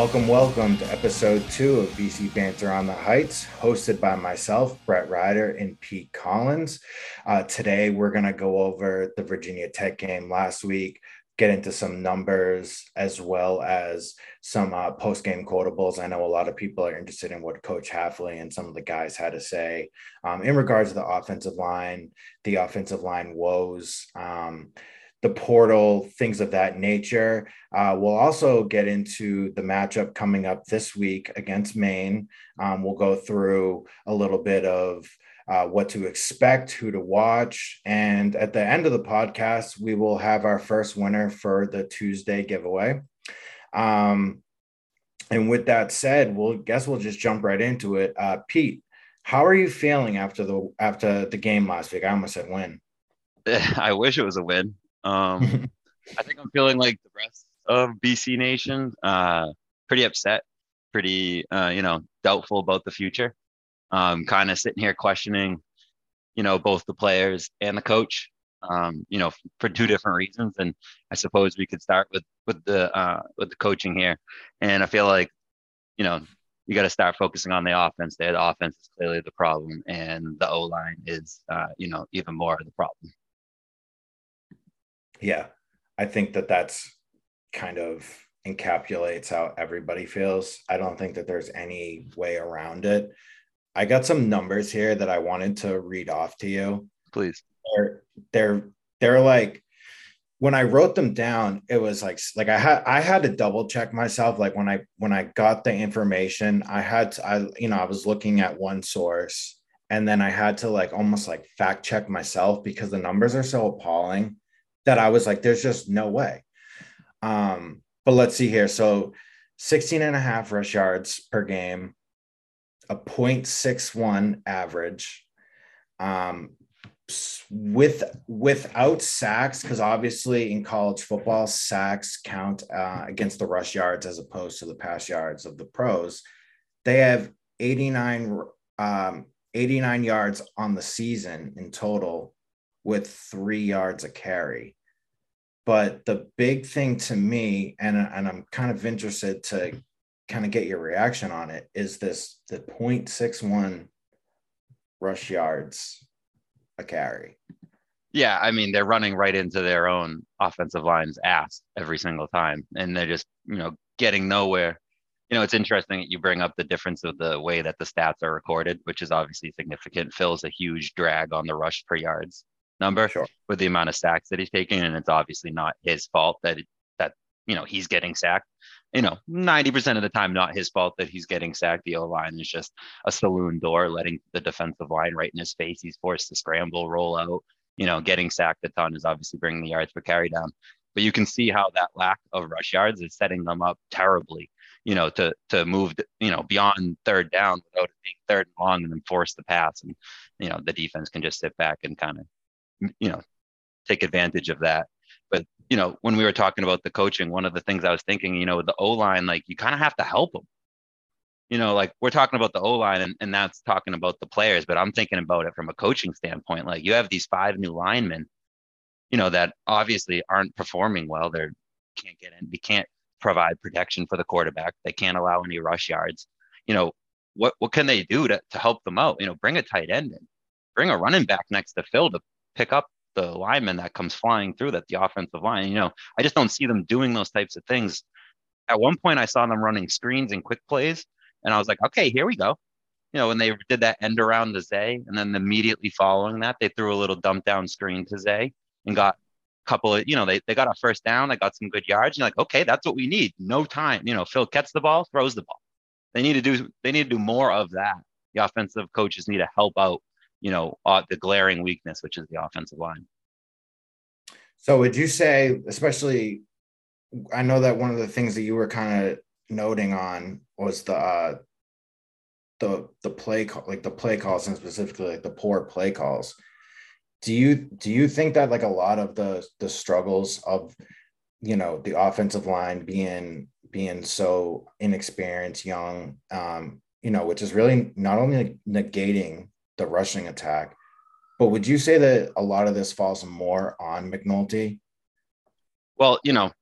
Welcome, welcome to episode two of BC Banter on the Heights, hosted by myself, Brett Ryder, and Pete Collins. Uh, today, we're going to go over the Virginia Tech game last week, get into some numbers as well as some uh, post game quotables. I know a lot of people are interested in what Coach Hafley and some of the guys had to say um, in regards to the offensive line, the offensive line woes. Um, the portal, things of that nature. Uh, we'll also get into the matchup coming up this week against Maine. Um, we'll go through a little bit of uh, what to expect, who to watch. And at the end of the podcast, we will have our first winner for the Tuesday giveaway. Um, and with that said, we'll guess we'll just jump right into it. Uh, Pete, how are you feeling after the after the game last week? I almost said win. I wish it was a win. Um, I think I'm feeling like the rest of BC Nation, uh, pretty upset, pretty, uh, you know, doubtful about the future. Um, kind of sitting here questioning, you know, both the players and the coach, um, you know, for two different reasons. And I suppose we could start with with the uh, with the coaching here. And I feel like, you know, you got to start focusing on the offense. There, the offense is clearly the problem, and the O line is, uh, you know, even more of the problem. Yeah, I think that that's kind of encapsulates how everybody feels. I don't think that there's any way around it. I got some numbers here that I wanted to read off to you. Please. They're they're they're like when I wrote them down, it was like like I had I had to double check myself. Like when I when I got the information, I had to I you know I was looking at one source and then I had to like almost like fact check myself because the numbers are so appalling that I was like, there's just no way. Um, but let's see here. So 16 and a half rush yards per game, a 0.61 average. Um, with without sacks, because obviously in college football, sacks count uh, against the rush yards as opposed to the pass yards of the pros. They have 89 um, 89 yards on the season in total with three yards a carry. But the big thing to me, and, and I'm kind of interested to kind of get your reaction on it, is this the 0.61 rush yards a carry. Yeah, I mean they're running right into their own offensive line's ass every single time, and they're just you know getting nowhere. You know, it's interesting that you bring up the difference of the way that the stats are recorded, which is obviously significant. Phil's a huge drag on the rush per yards number sure. with the amount of sacks that he's taking, and it's obviously not his fault that it, that you know he's getting sacked. You know, ninety percent of the time, not his fault that he's getting sacked. The O line is just a saloon door, letting the defensive line right in his face. He's forced to scramble, roll out. You know, getting sacked a ton is obviously bringing the yards per carry down. But you can see how that lack of rush yards is setting them up terribly you know, to to move, you know, beyond third down without it being third and long, and then force the pass, and you know, the defense can just sit back and kind of you know, take advantage of that. But you know, when we were talking about the coaching, one of the things I was thinking, you know, the O line, like you kind of have to help them. You know, like we're talking about the O line, and, and that's talking about the players, but I'm thinking about it from a coaching standpoint. Like you have these five new linemen, you know, that obviously aren't performing well. They're can't get in. They can't provide protection for the quarterback. They can't allow any rush yards. You know, what what can they do to, to help them out? You know, bring a tight end in, bring a running back next to Phil to pick up the lineman that comes flying through that the offensive line. You know, I just don't see them doing those types of things. At one point, I saw them running screens and quick plays, and I was like, okay, here we go. You know, when they did that end around to Zay, and then immediately following that, they threw a little dump down screen to Zay and got a couple of, you know, they, they got a first down, they got some good yards. And like, okay, that's what we need. No time. You know, Phil gets the ball, throws the ball. They need to do they need to do more of that. The offensive coaches need to help out you know, uh, the glaring weakness, which is the offensive line. So, would you say, especially, I know that one of the things that you were kind of noting on was the uh, the the play call, like the play calls, and specifically like the poor play calls. Do you do you think that like a lot of the the struggles of you know the offensive line being being so inexperienced, young, um, you know, which is really not only negating the rushing attack. But would you say that a lot of this falls more on McNulty? Well, you know,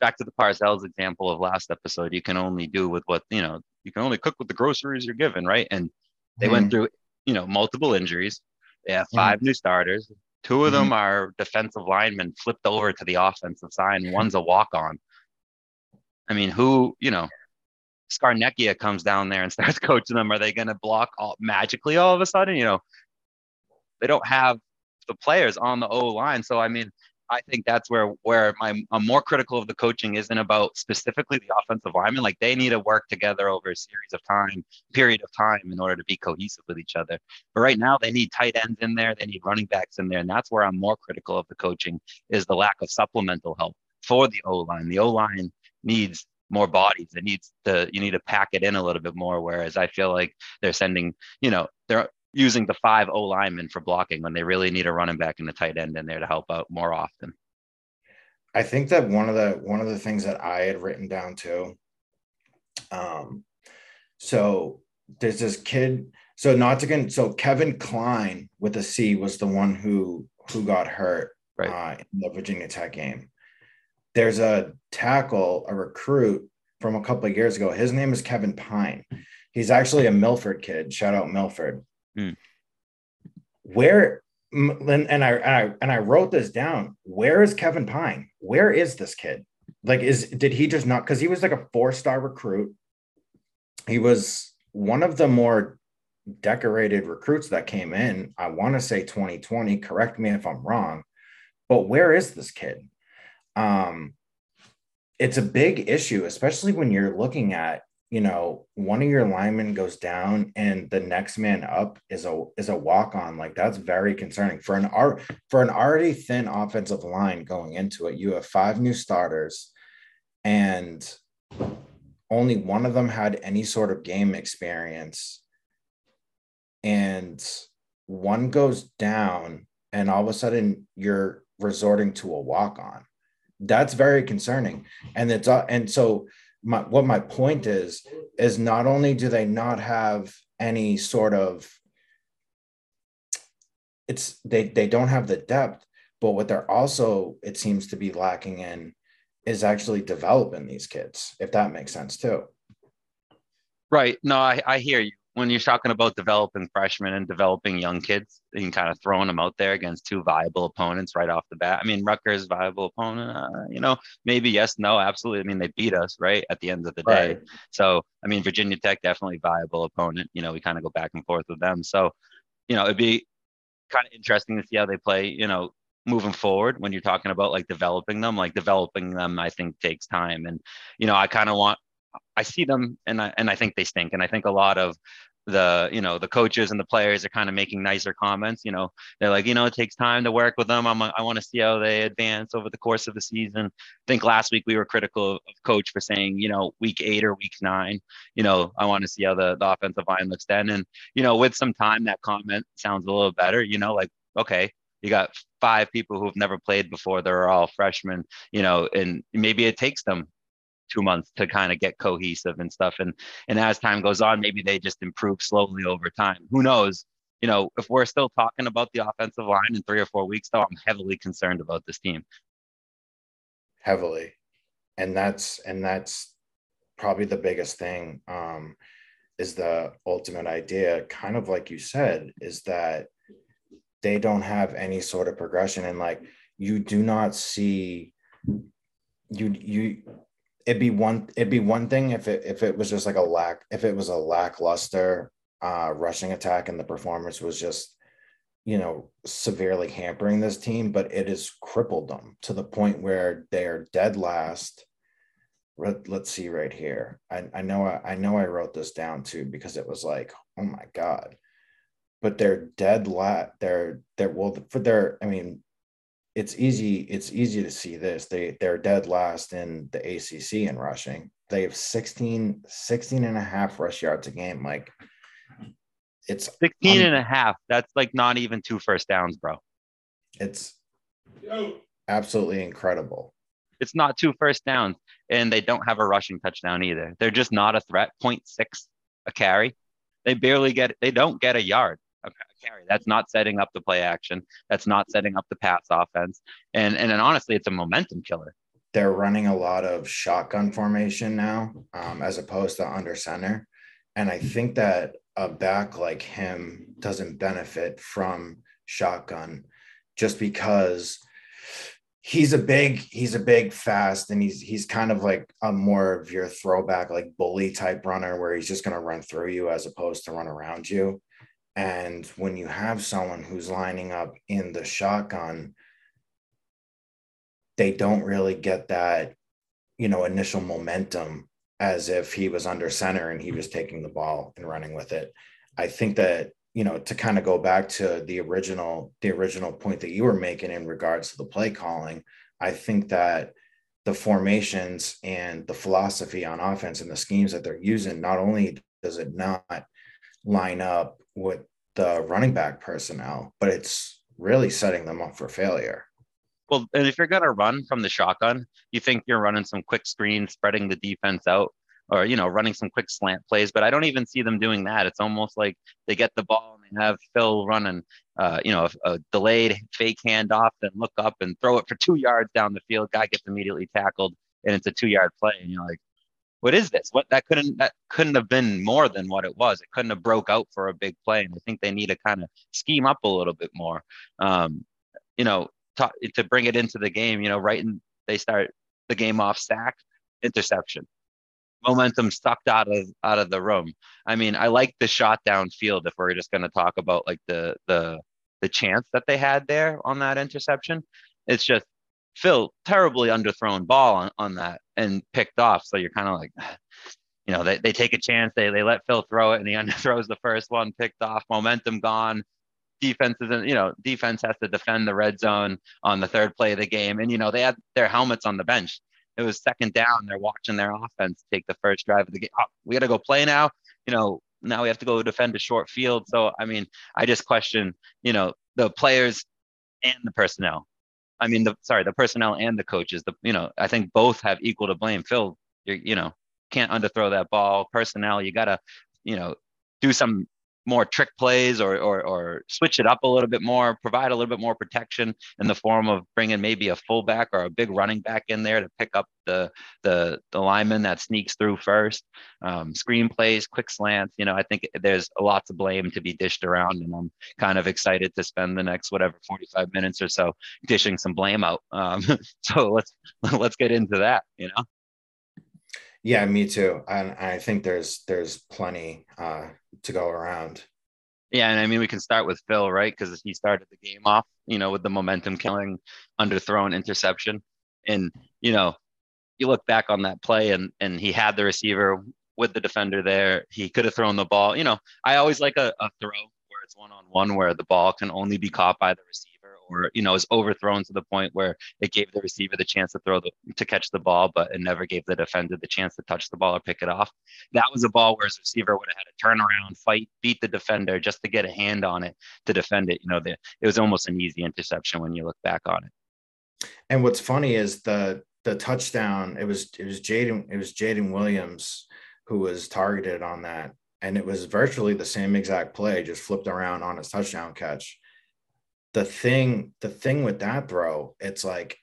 back to the Parcells example of last episode, you can only do with what you know. You can only cook with the groceries you're given, right? And they mm-hmm. went through, you know, multiple injuries. They have 5 mm-hmm. new starters. Two of mm-hmm. them are defensive linemen flipped over to the offensive side, and one's a walk on. I mean, who, you know, Scarnecchia comes down there and starts coaching them. Are they going to block all, magically all of a sudden? You know, they don't have the players on the O line. So, I mean, I think that's where where my, I'm more critical of the coaching isn't about specifically the offensive linemen. Like they need to work together over a series of time, period of time, in order to be cohesive with each other. But right now, they need tight ends in there, they need running backs in there, and that's where I'm more critical of the coaching is the lack of supplemental help for the O line. The O line needs more bodies. It needs to you need to pack it in a little bit more. Whereas I feel like they're sending, you know, they're using the five O linemen for blocking when they really need a running back and a tight end in there to help out more often. I think that one of the one of the things that I had written down too. Um, so there's this kid. So not to get so Kevin Cline with a C was the one who who got hurt right. uh, in the Virginia Tech game. There's a tackle, a recruit from a couple of years ago. His name is Kevin Pyne. He's actually a Milford kid. Shout out Milford. Mm. Where and, and I, and I and I wrote this down. Where is Kevin Pyne? Where is this kid? Like, is did he just not? Because he was like a four star recruit. He was one of the more decorated recruits that came in. I want to say 2020. Correct me if I'm wrong, but where is this kid? Um, it's a big issue, especially when you're looking at you know one of your linemen goes down and the next man up is a is a walk on like that's very concerning for an art for an already thin offensive line going into it. You have five new starters and only one of them had any sort of game experience. And one goes down and all of a sudden you're resorting to a walk on that's very concerning. And it's uh, and so my what my point is is not only do they not have any sort of it's they they don't have the depth but what they're also it seems to be lacking in is actually developing these kids if that makes sense too. Right. No i, I hear you when you're talking about developing freshmen and developing young kids and kind of throwing them out there against two viable opponents right off the bat. I mean, Rutgers viable opponent, uh, you know, maybe yes, no, absolutely. I mean, they beat us right at the end of the day. Right. So, I mean, Virginia Tech definitely viable opponent. You know, we kind of go back and forth with them. So, you know, it'd be kind of interesting to see how they play. You know, moving forward when you're talking about like developing them like developing them i think takes time and you know i kind of want I see them and I and I think they stink. And I think a lot of the you know the coaches and the players are kind of making nicer comments you know. They're like you know it takes time to work with them. I'm, i want to see how they advance over the course of the season. I think last week we were critical of coach for saying you know week eight or week nine you know i want to see how the, the offensive line looks then. And you know with some time that comment sounds a little better you know like okay you got five people who've never played before. They're all freshmen you know and maybe it takes them two months to kind of get cohesive and stuff. And and as time goes on, maybe they just improve slowly over time. Who knows? You know, if we're still talking about the offensive line in three or four weeks, though, I'm heavily concerned about this team. Heavily, and that's and that's probably the biggest thing. Um, is the ultimate idea, kind of like you said, is that they don't have any sort of progression, and like you do not see you you it'd be one it'd be one thing if it if it was just like a lack if it was a lackluster uh rushing attack and the performance was just you know severely hampering this team but it has crippled them to the point where they are dead last. Let's see right here. I, I know I, I know i wrote this down too because it was like oh my god. But they're dead lat they're they're well for their i mean it's easy it's easy to see this. They they're dead last in the acc in rushing. They have 16 16 and a half rush yards a game like it's 16 and a half. That's like not even two first downs bro. It's absolutely incredible. It's not two first downs and they don't have a rushing touchdown either. They're just not a threat. 0.6 a carry. They barely get they don't get a yard carry. That's not setting up the play action. That's not setting up the pass offense. And and then honestly, it's a momentum killer. they're running a lot of shotgun formation now, um, as opposed to under center. And I think that a back like him doesn't benefit from shotgun just because he's a big he's a big fast and he's he's kind of like a more of your throwback like bully type runner where he's just going to run through you as opposed to run around you and when you have someone who's lining up in the shotgun they don't really get that you know initial momentum as if he was under center and he was taking the ball and running with it. I think that you know to kind of go back to the original the original point that you were making in regards to the play calling i think that the formations and the philosophy on offense and the schemes that they're using not only does it not line up with the running back personnel but it's really setting them up for failure well, and if you're going to run from the shotgun, you think you're running some quick screens, spreading the defense out, or you know, running some quick slant plays. But I don't even see them doing that. It's almost like they get the ball and they have Phil running, uh, you know, a, a delayed fake handoff, then look up and throw it for two yards down the field. Guy gets immediately tackled, and it's a two-yard play, and you're like, what is this? What that couldn't that couldn't have been more than what it was. It couldn't have broke out for a big play. And I think they need to kind of scheme up a little bit more. Um, you know, to, to bring it into the game, you know, right and they start the game off sack, interception, momentum sucked out of out of the room. I mean, I like the shot downfield if we're just going to talk about like the the the chance that they had there on that interception. It's just Phil terribly underthrown ball on, on that and picked off. So you're kind of like, you know, they, they take a chance, they they let Phil throw it and he underthrows the first one, picked off, momentum gone defense isn't, you know, defense has to defend the red zone on the third play of the game. And, you know, they had their helmets on the bench. It was second down. They're watching their offense take the first drive of the game. Oh, we got to go play now. You know, now we have to go defend a short field. So, I mean, I just question, you know, the players and the personnel. I mean, the sorry, the personnel and the coaches. The you know, I think both have equal to blame. Phil, you you know, can't underthrow that ball. Personnel, you gotta, you know, do some more trick plays or, or, or switch it up a little bit more, provide a little bit more protection in the form of bringing maybe a fullback or a big running back in there to pick up the the, the lineman that sneaks through first. Um, screen plays, quick slants. You know, I think there's lots of blame to be dished around, and I'm kind of excited to spend the next whatever 45 minutes or so dishing some blame out. Um, so let's let's get into that. You know. Yeah, me too. And I think there's there's plenty uh, to go around. Yeah, and I mean we can start with Phil, right? Because he started the game off, you know, with the momentum killing underthrown interception. And, you know, you look back on that play and and he had the receiver with the defender there. He could have thrown the ball. You know, I always like a, a throw where it's one on one where the ball can only be caught by the receiver or you know is overthrown to the point where it gave the receiver the chance to throw the to catch the ball, but it never gave the defender the chance to touch the ball or pick it off. That was a ball where his receiver would have had to turn around, fight, beat the defender just to get a hand on it to defend it. You know, the, it was almost an easy interception when you look back on it. And what's funny is the the touchdown. It was it was Jaden it was Jaden Williams who was targeted on that, and it was virtually the same exact play, just flipped around on his touchdown catch the thing the thing with that throw it's like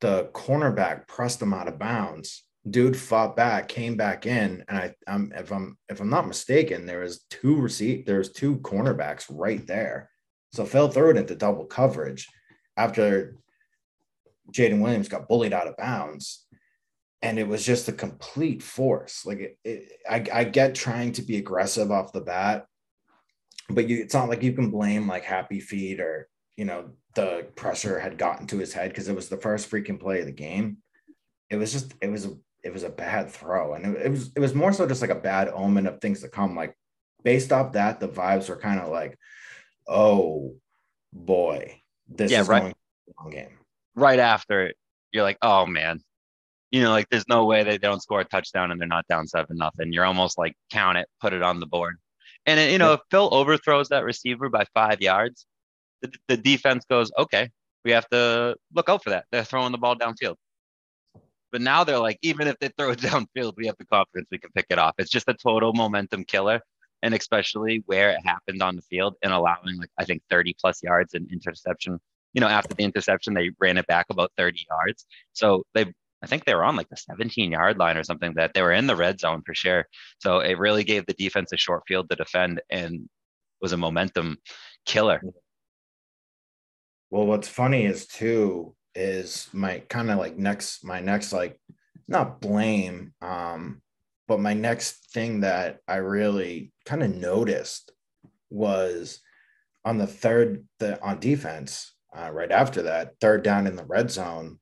the cornerback pressed him out of bounds. Dude fought back came back in and i i'm if i'm if i'm not mistaken there was two receipt there's two cornerbacks right there. So phil threw it into double coverage after jaden williams got bullied out of bounds. And it was just a complete force. Like it, it, I, I get trying to be aggressive off the bat but you, it's not like you can blame like happy feet or you know the pressure had gotten to his head because it was the first freaking play of the game. It was just it was a it was a bad throw. And it, it was it was more so just like a bad omen of things to come. Like based off that the vibes were kind of like oh boy this yeah, is right. going long game. Right after it you're like oh man. You know like there's no way they don't score a touchdown and they're not down seven nothing. You're almost like count it put it on the board and you know, if Phil overthrows that receiver by five yards, the, the defense goes, okay, we have to look out for that. They're throwing the ball downfield. But now they're like, even if they throw it downfield, we have the confidence we can pick it off. It's just a total momentum killer. And especially where it happened on the field and allowing like I think 30 plus yards and interception you know, after the interception, they ran it back about 30 yards. So they, I think they were on like the 17 yard line or something that they were in the red zone for sure. So it really gave the defense a short field to defend and was a momentum killer. Well, what's funny is too is my kind of like next my next like not blame um but my next thing that I really kind of noticed was on the third the on defense uh, right after that third down in the red zone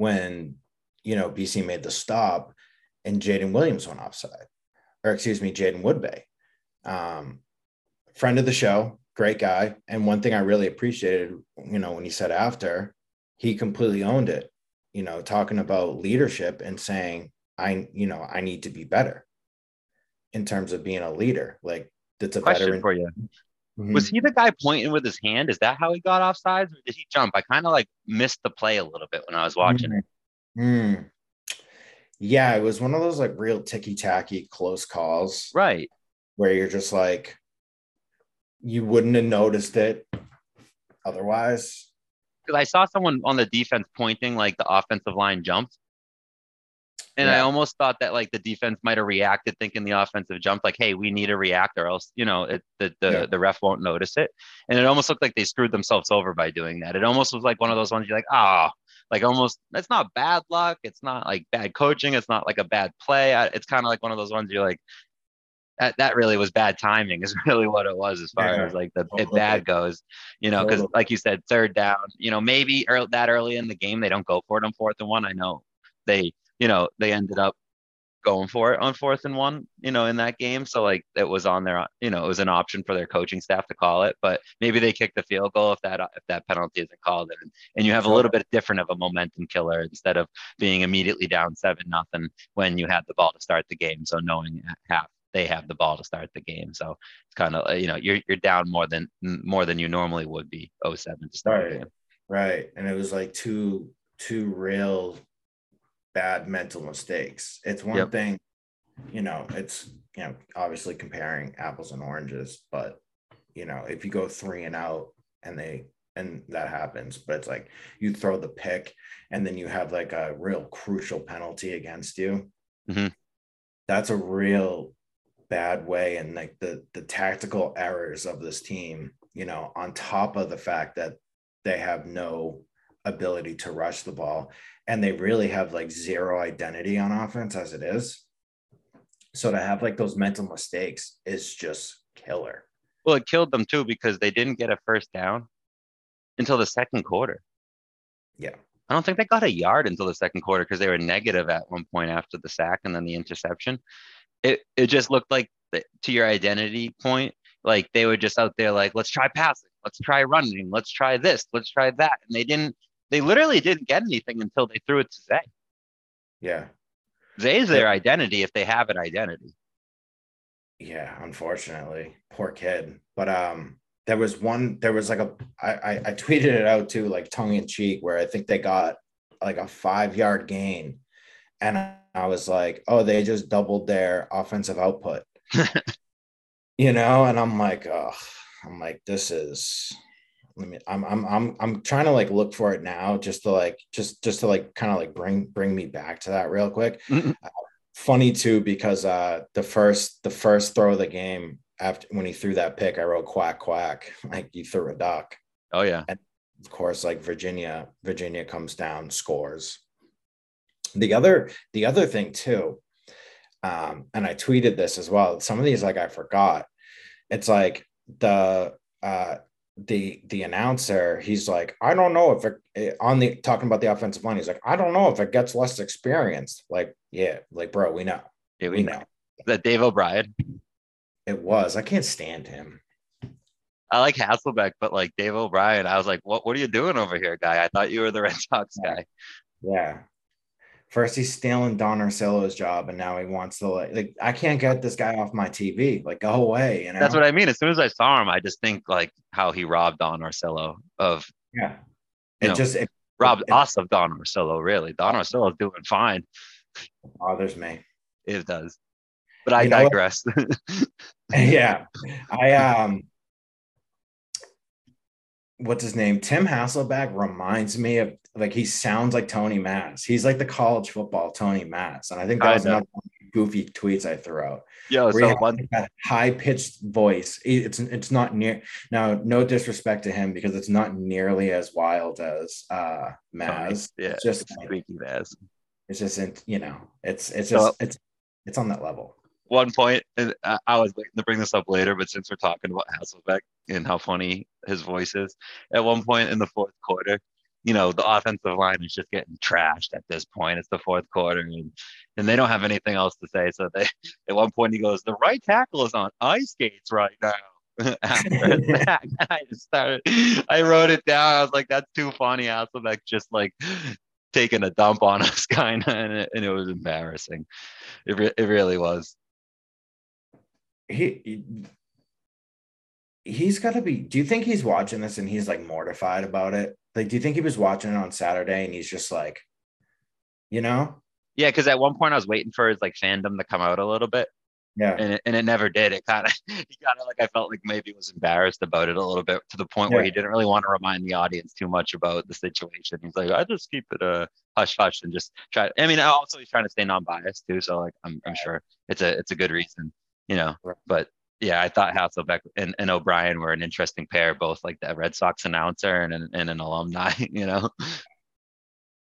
when you know BC made the stop and Jaden Williams went offside or excuse me Jaiden Woodbey um friend of the show great guy. And one thing I really appreciated, you know, when he said after, he completely owned it, you know, talking about leadership and saying, I, you know, I need to be better in terms of being a leader. Like that's a Question veteran. for you. Mm-hmm. Was he the guy pointing with his hand? Is that how he got offsides, or did he jump? I kind of like missed the play a little bit when I was watching it. Mm-hmm. Yeah, it was one of those like real ticky tacky close calls. Right. Where you're just like, you wouldn't have noticed it otherwise. Because I saw someone on the defense pointing like the offensive line jumped. And yeah. I almost thought that like the defense might have reacted thinking the offensive jumped, like, hey, we need to react or else, you know, it, the, the, yeah. the ref won't notice it. And it almost looked like they screwed themselves over by doing that. It almost was like one of those ones you're like, oh, like almost, it's not bad luck. It's not like bad coaching. It's not like a bad play. It's kind of like one of those ones you're like, that, that really was bad timing is really what it was as far yeah. as like the totally. if bad goes you know because totally. like you said third down you know maybe early, that early in the game they don't go for it on fourth and one i know they you know they ended up going for it on fourth and one you know in that game so like it was on their you know it was an option for their coaching staff to call it but maybe they kick the field goal if that if that penalty isn't called and, and you have a little bit different of a momentum killer instead of being immediately down seven nothing when you had the ball to start the game so knowing at half they have the ball to start the game. So it's kind of uh, you know you're you're down more than more than you normally would be 07 to start right. Right. And it was like two two real bad mental mistakes. It's one yep. thing, you know, it's you know, obviously comparing apples and oranges, but you know, if you go three and out and they and that happens, but it's like you throw the pick and then you have like a real crucial penalty against you. Mm-hmm. That's a real bad way and like the the tactical errors of this team you know on top of the fact that they have no ability to rush the ball and they really have like zero identity on offense as it is. So to have like those mental mistakes is just killer. Well it killed them too because they didn't get a first down until the second quarter. Yeah. I don't think they got a yard until the second quarter because they were negative at one point after the sack and then the interception. It it just looked like the, to your identity point, like they were just out there like, let's try passing, let's try running, let's try this, let's try that, and they didn't. They literally didn't get anything until they threw it to Zay. Yeah, Zay's their identity if they have an identity. Yeah, unfortunately, poor kid. But um, there was one. There was like a. I I, I tweeted it out too, like tongue in cheek, where I think they got like a five yard gain, and I was like, oh, they just doubled their offensive output. you know, and I'm like, oh, I'm like, this is let me I'm I'm I'm I'm trying to like look for it now just to like just just to like kind of like bring bring me back to that real quick. Mm-hmm. Uh, funny too because uh the first the first throw of the game after when he threw that pick, I wrote quack quack like you threw a duck. Oh yeah. And of course, like Virginia, Virginia comes down, scores the other the other thing too um and i tweeted this as well some of these like i forgot it's like the uh the the announcer he's like i don't know if it eh, on the talking about the offensive line he's like i don't know if it gets less experienced like yeah like bro we know. Yeah we, we know. know. That dave o'brien? It was. I can't stand him. I like hasselbeck but like dave o'brien i was like what what are you doing over here guy? I thought you were the red sox guy. Yeah first he's stealing Don Orsillo's job, and now he wants to like, like I can't get this guy off my TV. Like, go away. You know. That's what I mean. As soon as I saw him, I just think like how he robbed Don Orsillo of. Yeah. It know, just it, robbed it, us of Don Orsillo. Really, Don Orsillo's doing fine. Bothers me. It does, but I you digress. yeah, I um. What's his name? Tim Hasselbeck reminds me of like he sounds like Tony Mass. He's like the college football Tony Mass, and I think that was another goofy tweets I threw out. Yeah, so one high pitched voice. It's it's not near now. No disrespect to him because it's not nearly as wild as uh Maz. Yeah, it's just like, freaky Maz. It's just you know, it's it's just so, it's it's on that level. One point, and I was waiting to bring this up later, but since we're talking about Hasselbeck and how funny his voice is, at one point in the fourth quarter, you know, the offensive line is just getting trashed at this point. It's the fourth quarter, and, and they don't have anything else to say. So they, at one point, he goes, "The right tackle is on ice skates right now." After that, I started. I wrote it down. I was like, "That's too funny." Hasselbeck just like taking a dump on us, kind of, and, and it, was embarrassing. It re- it really was. He, he he's got to be. Do you think he's watching this and he's like mortified about it? Like, do you think he was watching it on Saturday and he's just like, you know? Yeah, because at one point I was waiting for his like fandom to come out a little bit. Yeah. And it, and it never did. It kind of, he kind of like, I felt like maybe was embarrassed about it a little bit to the point yeah. where he didn't really want to remind the audience too much about the situation. He's like, I just keep it a uh, hush hush and just try. I mean, also he's trying to stay non biased too. So like, I'm, I'm sure it's a, it's a good reason, you know, but yeah, I thought Hasselbeck and, and O'Brien were an interesting pair, both like the Red Sox announcer and, and an alumni, you know.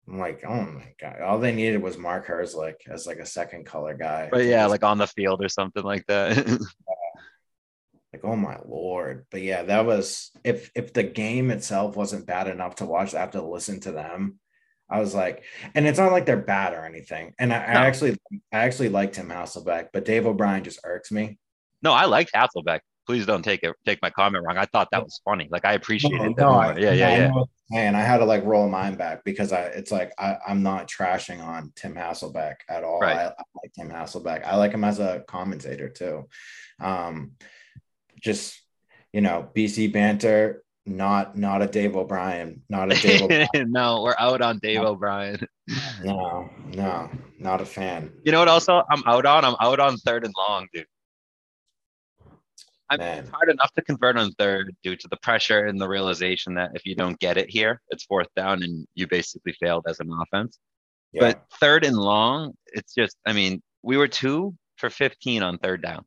I'm like, oh my god! All they needed was Mark Herzlich as like a second color guy. But yeah, like on the field or something like that. like, oh my lord! But yeah, that was if if the game itself wasn't bad enough to watch, I have to listen to them. I was like, and it's not like they're bad or anything. And I, no. I actually, I actually liked Tim Hasselbeck, but Dave O'Brien just irks me. No, I liked Hasselbeck. Please don't take it take my comment wrong. I thought that was funny. Like I appreciated no, that. No, yeah, yeah, yeah. And I had to like roll mine back because I it's like I, I'm not trashing on Tim Hasselbeck at all. Right. I, I like Tim Hasselbeck. I like him as a commentator too. Um, just you know, BC banter, not not a Dave O'Brien, not a Dave O'Brien. no, we're out on Dave no. O'Brien. no, no, not a fan. You know what? Also, I'm out on. I'm out on third and long, dude. I mean, it's hard enough to convert on third due to the pressure and the realization that if you don't get it here, it's fourth down and you basically failed as an offense. Yeah. But third and long, it's just, I mean, we were two for 15 on third down.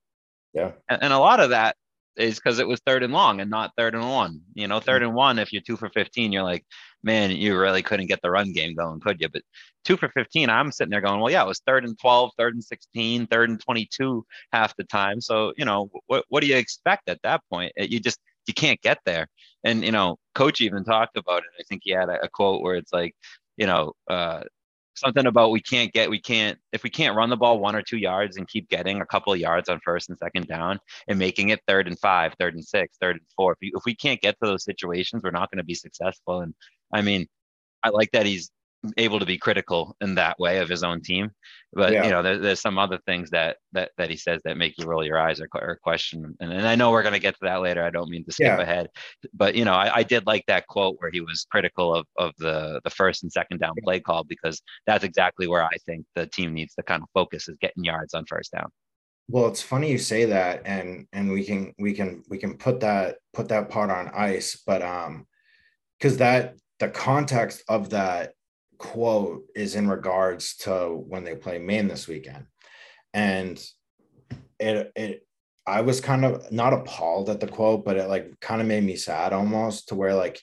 Yeah. And, and a lot of that is because it was third and long and not third and one. You know, third and one, if you're two for 15, you're like, man, you really couldn't get the run game going, could you? But two for 15, I'm sitting there going, well, yeah, it was third and 12, third and 16, third and 22 half the time. So, you know, what, what do you expect at that point? You just, you can't get there. And, you know, coach even talked about it. I think he had a, a quote where it's like, you know, uh, something about we can't get we can't if we can't run the ball one or two yards and keep getting a couple of yards on first and second down and making it third and five third and six third and four if, we, if we can't get to those situations we're not going to be successful. And i mean i like that he's able to be critical in that way of his own team. But yeah. you know, there, there's some other things that that that he says that make you roll your eyes or, or question. And, and I know we're going to get to that later. I don't mean to skip yeah. ahead, but you know, I, I, did like that quote where he was critical of of the the first and second down play call because that's exactly where I think the team needs to kind of focus is getting yards on first down. Well, it's funny you say that, and and we can we can we can put that put that part on ice, but um, because that the context of that quote is in regards to when they play Maine this weekend. And it it I was kind of not appalled at the quote, but it like kind of made me sad almost to where like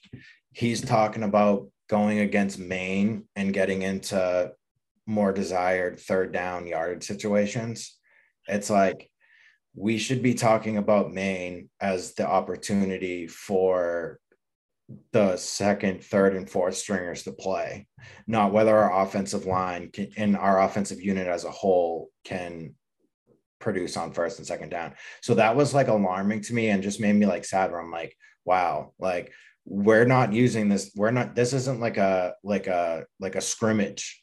he's talking about going against Maine and getting into more desired third down yard situations. It's like we should be talking about Maine as the opportunity for the second, third, and fourth stringers to play, not whether our offensive line can, and our offensive unit as a whole can produce on first and second down. So that was like alarming to me and just made me like sad where I'm like, wow, like we're not using this. We're not, this isn't like a, like a, like a scrimmage.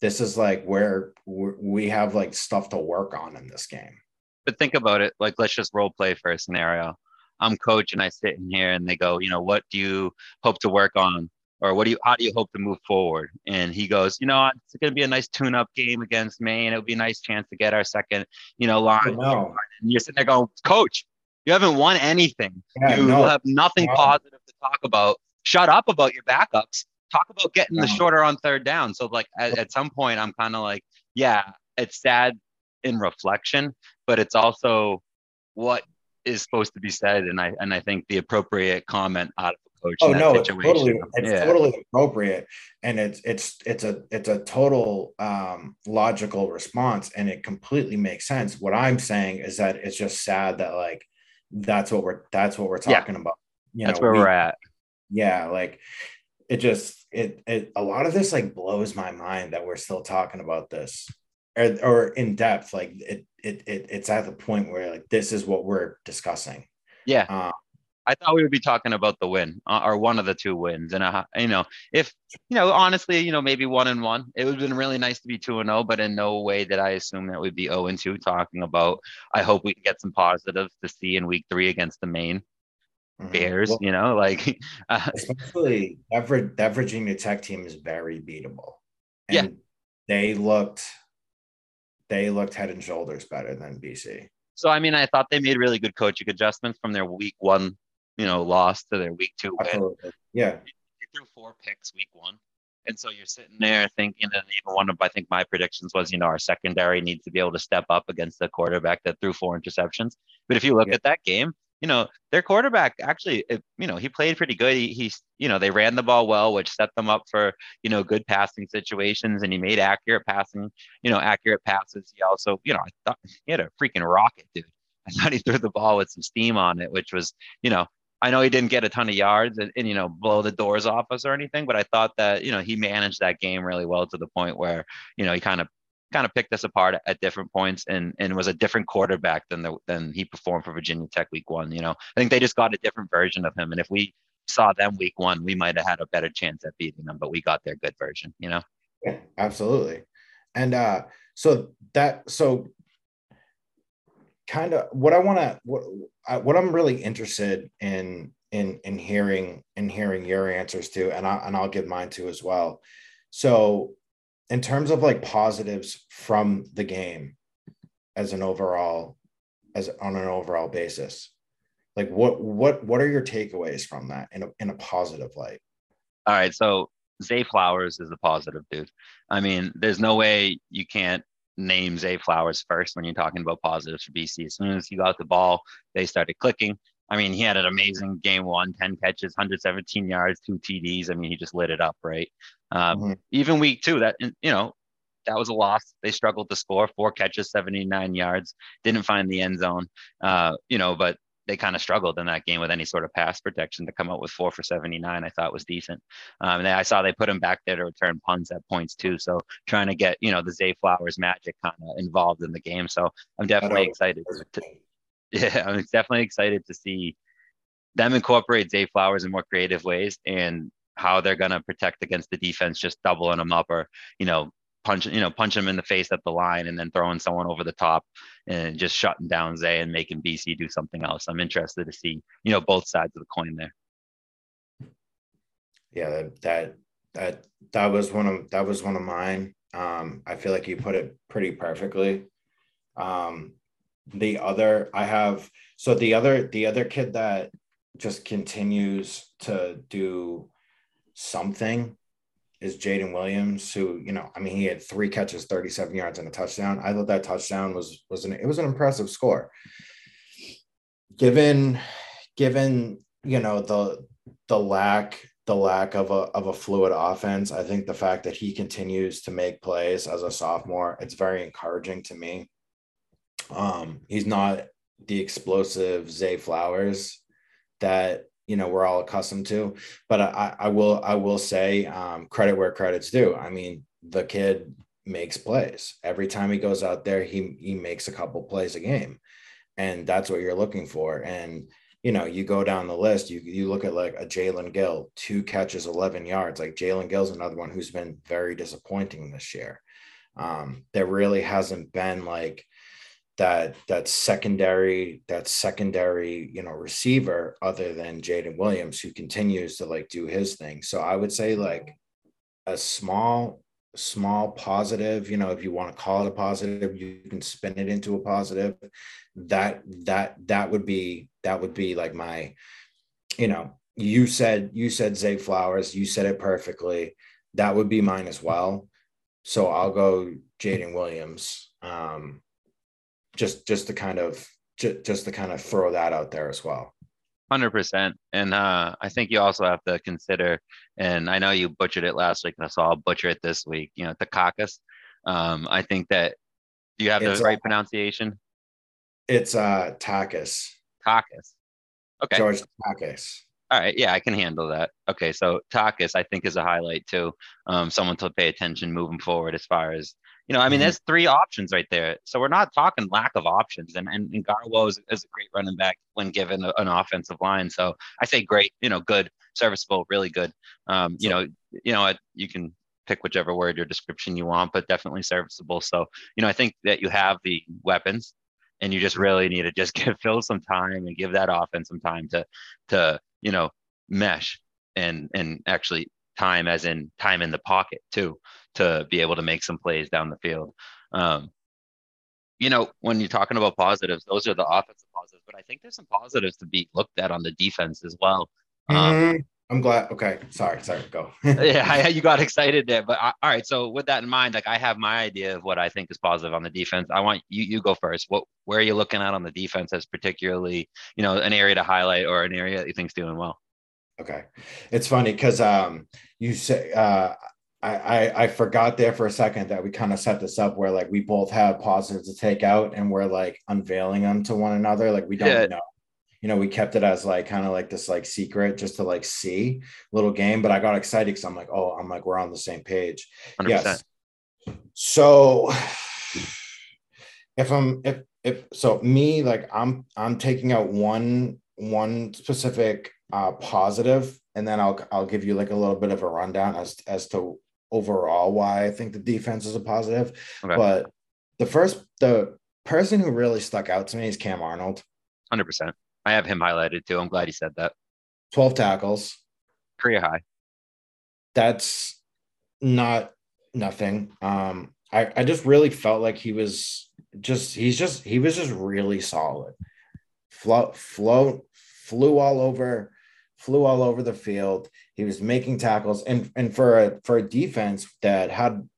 This is like where we have like stuff to work on in this game. But think about it. Like, let's just role play for a scenario I'm coach and I sit in here and they go, you know, what do you hope to work on? Or what do you, how do you hope to move forward? And he goes, you know, it's going to be a nice tune up game against Maine. It would be a nice chance to get our second, you know, line. And you're sitting there going, coach, you haven't won anything. Yeah, you no, have nothing no. positive to talk about shut up about your backups. Talk about getting the shorter on third down. So like at, at some point, I'm kind of like, yeah, it's sad in reflection, but it's also what is supposed to be said, and I and I think the appropriate comment out of a coach. Oh no, situation. it's totally it's yeah. totally appropriate, and it's it's it's a it's a total um, logical response, and it completely makes sense. What I'm saying is that it's just sad that like that's what we're that's what we're talking yeah. about. You that's know, where we, we're at. Yeah, like it just it it a lot of this like blows my mind that we're still talking about this or, or in depth like it, it it it's at the point where like this is what we're discussing yeah um, I thought we would be talking about the win uh, or one of the two wins. And, uh, you know, if, you know, honestly, you know, maybe one and one, it would have been really nice to be two and oh, but in no way did I assume that we'd be 0 and two talking about, I hope we can get some positives to see in week three against the Maine mm-hmm. Bears, well, you know, like, uh, especially that, that Virginia Tech team is very beatable. And yeah. they looked, they looked head and shoulders better than BC. So I mean, I thought they made really good coaching adjustments from their week one, you know, loss to their week two win. Yeah, they threw four picks week one, and so you're sitting there thinking, and even one of I think my predictions was, you know, our secondary needs to be able to step up against the quarterback that threw four interceptions. But if you look yeah. at that game, you know, their quarterback actually, you know, he played pretty good. He, he's, you know, they ran the ball well, which set them up for, you know, good passing situations and he made accurate passing, you know, accurate passes. He also, you know, I thought he had a freaking rocket, dude. I thought he threw the ball with some steam on it, which was, you know, I know he didn't get a ton of yards and, and, you know blow the doors off us or anything, but I thought that you know he managed that game really well to the point where you know he kind of kind of picked us apart at different points and and was a different quarterback than the than he performed for Virginia Tech week one. You know, I think they just got a different version of him. And if we saw them week one, we might have had a better chance at beating them, but we got their good version, you know? Yeah, absolutely. And uh so that so kind of what I want to what I, what I'm really interested in in in hearing in hearing your answers to and I and I'll give mine too as well. So in terms of like positives from the game as an overall as on an overall basis like what what what are your takeaways from that in a, in a positive light? All right so zay flowers is a positive dude. I mean there's no way you can't name zay flowers first when you're talking about positives for bc as soon as he got the ball they started clicking I mean, he had an amazing game one, 10 catches, 117 yards, two TDs. I mean, he just lit it up, right? Um, mm-hmm. Even week two, that, you know, that was a loss. They struggled to score four catches, 79 yards, didn't find the end zone, uh, you know, but they kind of struggled in that game with any sort of pass protection to come up with four for 79 i thought was decent um, and i saw they put him back there to return punts at points too so trying to get you know the zay flowers magic kind of involved in the game so i'm definitely excited to, yeah, I'm definitely excited to see them incorporate Zay Flowers in more creative ways and how they're going to protect against the defense, just doubling them up or, you know, punch, you know, punch them in the face at the line and then throwing someone over the top and just shutting down Zay and making BC do something else. I'm interested to see, you know, both sides of the coin there. Yeah, that, that, that, that was one of, that was one of mine. Um, I feel like you put it pretty perfectly. Um, the other i have so the other the other kid that just continues to do something is Jaden Williams, who, you know, I mean, he had three catches, 37 yards and a touchdown. I thought that touchdown was was an it was an impressive score. Given given, you know, the the lack the lack of a of a fluid offense, I think the fact that he continues to make plays as a sophomore, it's very encouraging to me. Um, he's not the explosive Zay Flowers that you know we're all accustomed to, but I, I will I will say um, credit where credit's due. I mean, the kid makes plays every time he goes out there. He he makes a couple plays a game, and that's what you're looking for. And you know, you go down the list, you you look at like a Jaelen Gill, two catches, 11 yards. Like Jaelen Gill's another one who's been very disappointing this year. Um, there really hasn't been like that that secondary that secondary you know receiver other than Jaden Williams who continues to like do his thing. So I would say like a small small positive, you know, if you want to call it a positive, you can spin it into a positive. That that that would be that would be like my you know you said you said Zay Flowers. You said it perfectly. That would be mine as well. So I'll go Jaden Williams. Um, just just to kind of just, just to kind of throw that out there as well. Hundred percent, and uh, I think you also have to consider, and I know you butchered it last week, so I'll butcher it this week. You know, Takakis. Um, I think that do you have it's the right pronunciation? It's uh Takis. Takis. Okay. George Takis. All right, yeah, I can handle that. Okay, so Takis, I think, is a highlight too. Um, someone to pay attention moving forward as far as you know. I mean, mm-hmm. there's three options right there, so we're not talking lack of options. And and, and Garwo is, is a great running back when given a, an offensive line. So I say great, you know, good, serviceable, really good. Um, you know, you know, you can pick whichever word or description you want, but definitely serviceable. So you know, I think that you have the weapons and you just really need to just give Phil some time and give that offense some time to to you know mesh and and actually time as in time in the pocket too to be able to make some plays down the field. Um, you know, when you're talking about positives, those are the offensive positives, but I think there's some positives to be looked at on the defense as well. Um, mm-hmm. I'm glad. Okay, sorry, sorry, go. yeah, you got excited there, but I, all right. So with that in mind, like I have my idea of what I think is positive on the defense. I want you you go first. What where are you looking at on the defense as particularly you know an area to highlight or an area that you think's doing well? Okay, it's funny because um you say uh I, I I forgot there for a second that we kind of set this up where like we both have positives to take out and we're like unveiling them to one another like we don't yeah. know you know, we kept it as like kind of like this like secret just to like see little game. But I got excited because I'm like, oh, I'm like, we're on the same page. 100%. Yes. So if I'm if if so me like I'm I'm taking out one one specific uh positive and then I'll I'll give you like a little bit of a rundown as as to overall why I think the defense is a positive. Okay. But the first the person who really stuck out to me is Cam Arnold. 100%. I have him highlighted too. I'm glad he said that. 12 tackles. Career high. That's not nothing. Um, I, I just really felt like he was just he's just he was just really solid. Flow flow flew all over, flew all over the field. He was making tackles and and for a for a defense that had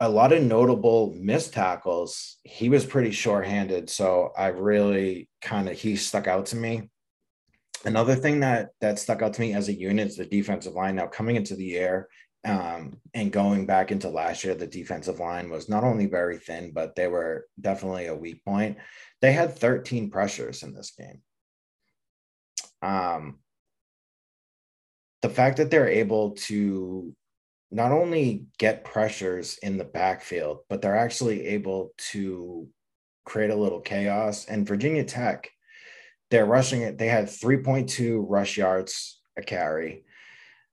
a lot of notable missed tackles. He was pretty short-handed, so I really kind of he stuck out to me. Another thing that that stuck out to me as a unit is the defensive line. Now coming into the year um, and going back into last year, the defensive line was not only very thin, but they were definitely a weak point. They had 13 pressures in this game. Um, the fact that they're able to not only get pressures in the backfield, but they're actually able to create a little chaos. And Virginia Tech, they're rushing it. They had 3.2 rush yards a carry.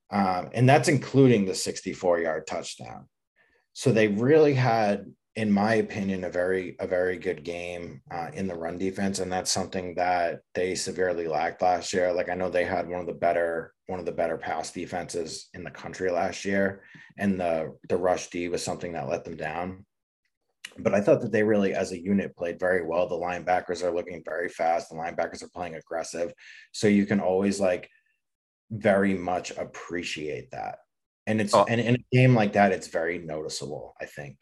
Um, and that's including the 64 yard touchdown. So they really had in my opinion, a very a very good game uh, in the run defense, and that's something that they severely lacked last year. Like I know they had one of the better one of the better pass defenses in the country last year, and the the rush D was something that let them down. But I thought that they really, as a unit, played very well. The linebackers are looking very fast. The linebackers are playing aggressive, so you can always like very much appreciate that. And it's oh. and in a game like that, it's very noticeable. I think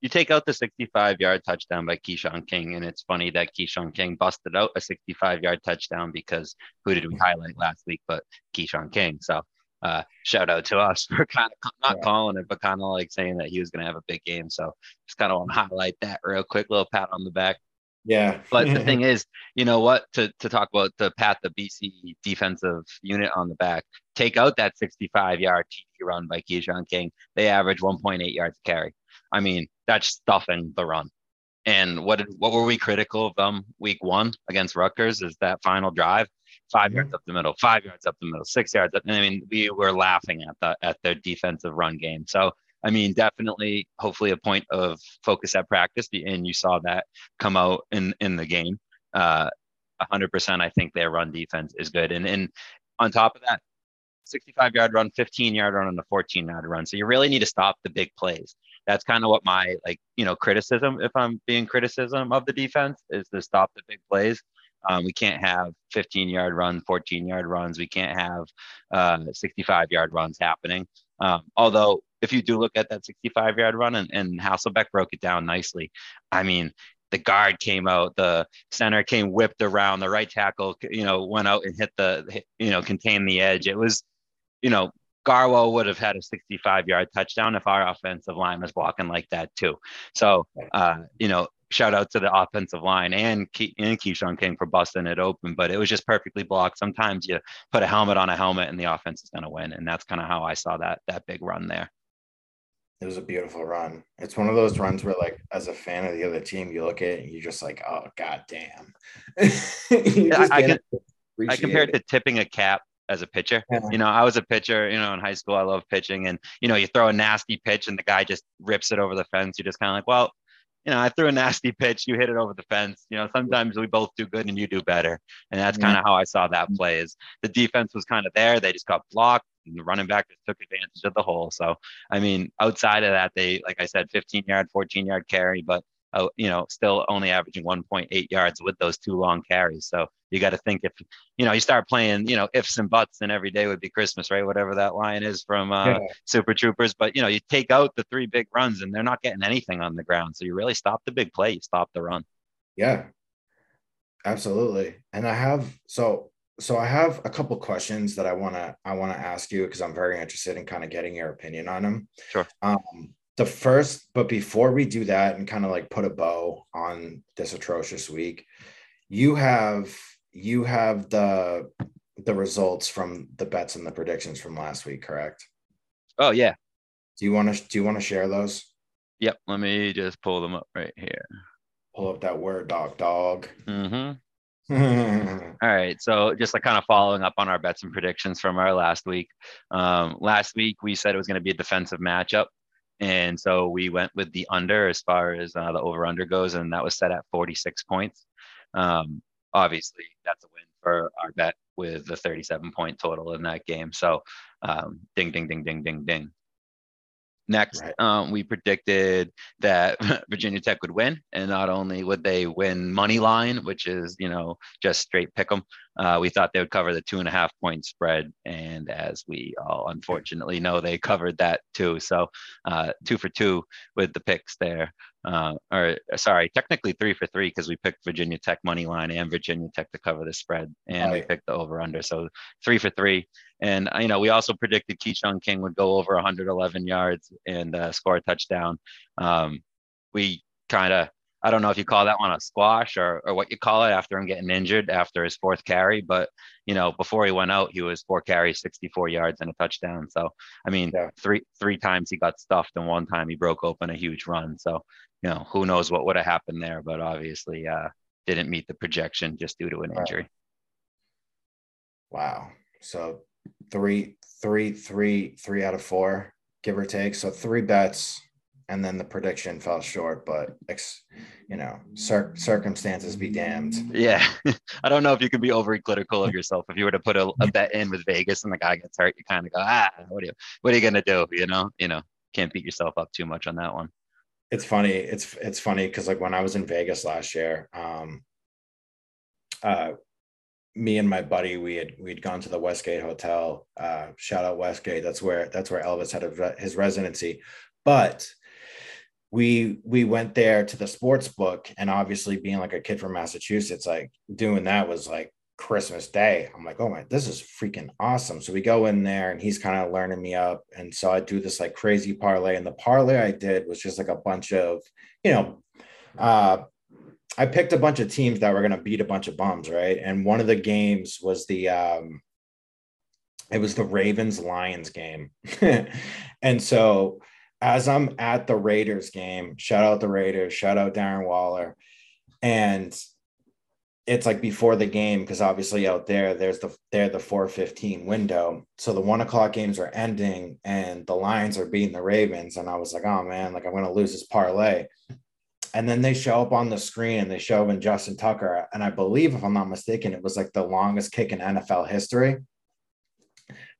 you take out the 65 yard touchdown by Keshawn King, and it's funny that Keshawn King busted out a 65 yard touchdown because who did we highlight last week but Keshawn King? So uh, shout out to us for kind of not yeah. calling it, but kind of like saying that he was going to have a big game. So just kind of want to highlight that real quick, little pat on the back. Yeah. but the thing is, you know what? To to talk about to pat the BC defensive unit on the back, take out that 65 yard TD run by Keshawn King. They average 1.8 yards carry. I mean, that's stuffing the run. And what did, what were we critical of them week one against Rutgers? Is that final drive, 5 mm-hmm. yards up the middle, five yards up the middle, six yards. Up, I mean, we were laughing at the at their defensive run game. So I mean, definitely, hopefully, a point of focus at practice, and you saw that come out in in the game. Uh, 100%. I think their run defense is good, and and on top of that, 65 yard run, 15 yard run, and a 14 yard run. So you really need to stop the big plays. That's kind of what my like, you know, criticism, if I'm being criticism of the defense, is to stop the big plays. Um, we can't have 15 yard runs, 14 yard runs. We can't have uh, 65 yard runs happening. Um, although, if you do look at that 65 yard run, and, and Hasselbeck broke it down nicely. I mean, the guard came out, the center came whipped around, the right tackle, you know, went out and hit the, you know, contained the edge. It was, you know, Garwo would have had a 65 yard touchdown if our offensive line was blocking like that too. So, uh, you know, shout out to the offensive line and Ke- and Keshawn King for busting it open, but it was just perfectly blocked. Sometimes you put a helmet on a helmet and the offense is going to win, and that's kind of how I saw that that big run there. It was a beautiful run. It's one of those runs where, like, as a fan of the other team, you look at it and you're just like, "Oh, god damn!" I, I, can, I compared it. to tipping a cap as a pitcher. Yeah. You know, I was a pitcher, you know, in high school. I love pitching. And, you know, you throw a nasty pitch and the guy just rips it over the fence. You're just kind of like, well, you know, I threw a nasty pitch, you hit it over the fence. You know, sometimes we both do good and you do better. And that's kind of how I saw that mm. play is the defense was kind of there. They just got blocked and the running back just took advantage of the hole. So, I mean, outside of that, they, like I said, 15 yard, 14 yard carry, but uh, you know, still only averaging 1.8 yards with those two long carries. So you got to think if, you know, you start playing, you know, ifs and buts, and every day would be Christmas, right? Whatever that line is from uh, yeah. Super Troopers. But, you know, you take out the three big runs and they're not getting anything on the ground. So you really stop the big play, you stop the run. Yeah, absolutely. And I have, so, so I have a couple questions that I want to I want to ask you because I'm very interested in kind of getting your opinion on them. Sure. Um, the first, but before we do that and kind of like put a bow on this atrocious week, you have you have the the results from the bets and the predictions from last week, correct? Oh yeah. Do you want to do you want to share those? Yep. Let me just pull them up right here. Pull up that word dog dog. Mm-hmm. All right. So just like kind of following up on our bets and predictions from our last week. Um, last week we said it was going to be a defensive matchup. And so we went with the under as far as uh, the over under goes, and that was set at 46 points. Um, obviously, that's a win for our bet with the 37 point total in that game. So, um, ding, ding, ding, ding, ding, ding. Next, right. um, we predicted that Virginia Tech would win, and not only would they win money line, which is you know just straight pick them, uh, we thought they would cover the two and a half point spread, and as we all unfortunately know, they covered that too. So uh, two for two with the picks there uh, or sorry, technically three for three because we picked Virginia Tech money line and Virginia Tech to cover the spread, and we picked the over under. So three for three. And you know, we also predicted Keshawn King would go over 111 yards and uh, score a touchdown. Um, we kind of I don't know if you call that one a squash or, or what you call it after him getting injured after his fourth carry. But, you know, before he went out, he was four carries, 64 yards and a touchdown. So, I mean, yeah. three, three times he got stuffed and one time he broke open a huge run. So, you know, who knows what would have happened there, but obviously uh, didn't meet the projection just due to an injury. Wow. So three, three, three, three out of four, give or take. So three bets and then the prediction fell short. But you know, cir- circumstances be damned. Yeah, I don't know if you can be overly critical of yourself. If you were to put a, a bet in with Vegas and the guy gets hurt, you kind of go, ah, what are you, what are you gonna do? You know, you know, can't beat yourself up too much on that one. It's funny. It's it's funny because like when I was in Vegas last year, um, uh, me and my buddy we had we'd gone to the Westgate Hotel. Uh, shout out Westgate. That's where that's where Elvis had a, his residency. But we we went there to the sports book and obviously being like a kid from massachusetts like doing that was like christmas day i'm like oh my this is freaking awesome so we go in there and he's kind of learning me up and so i do this like crazy parlay and the parlay i did was just like a bunch of you know uh i picked a bunch of teams that were going to beat a bunch of bums right and one of the games was the um it was the ravens lions game and so as I'm at the Raiders game, shout out the Raiders, shout out Darren Waller. And it's like before the game, because obviously out there, there's the they're the 415 window. So the one o'clock games are ending and the Lions are beating the Ravens. And I was like, oh man, like I'm gonna lose this parlay. And then they show up on the screen and they show up in Justin Tucker. And I believe, if I'm not mistaken, it was like the longest kick in NFL history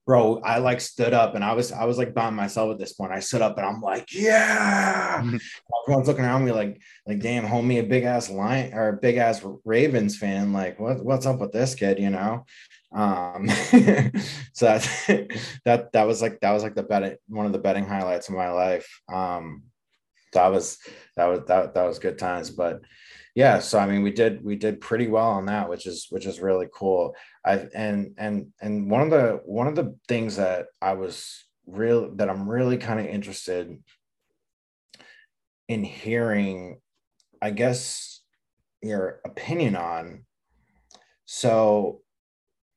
bro, I like stood up and I was I was like by myself at this point. I stood up and I'm like, yeah. Everyone's looking around me like, like, damn, homie, a big ass lion or a big ass Ravens fan. Like, what, what's up with this kid? You know? Um, so that that that was like that was like the betting one of the betting highlights of my life. Um, that was that was that that was good times, but yeah so i mean we did we did pretty well on that which is which is really cool. I and and and one of the one of the things that i was real that i'm really kind of interested in hearing i guess your opinion on. So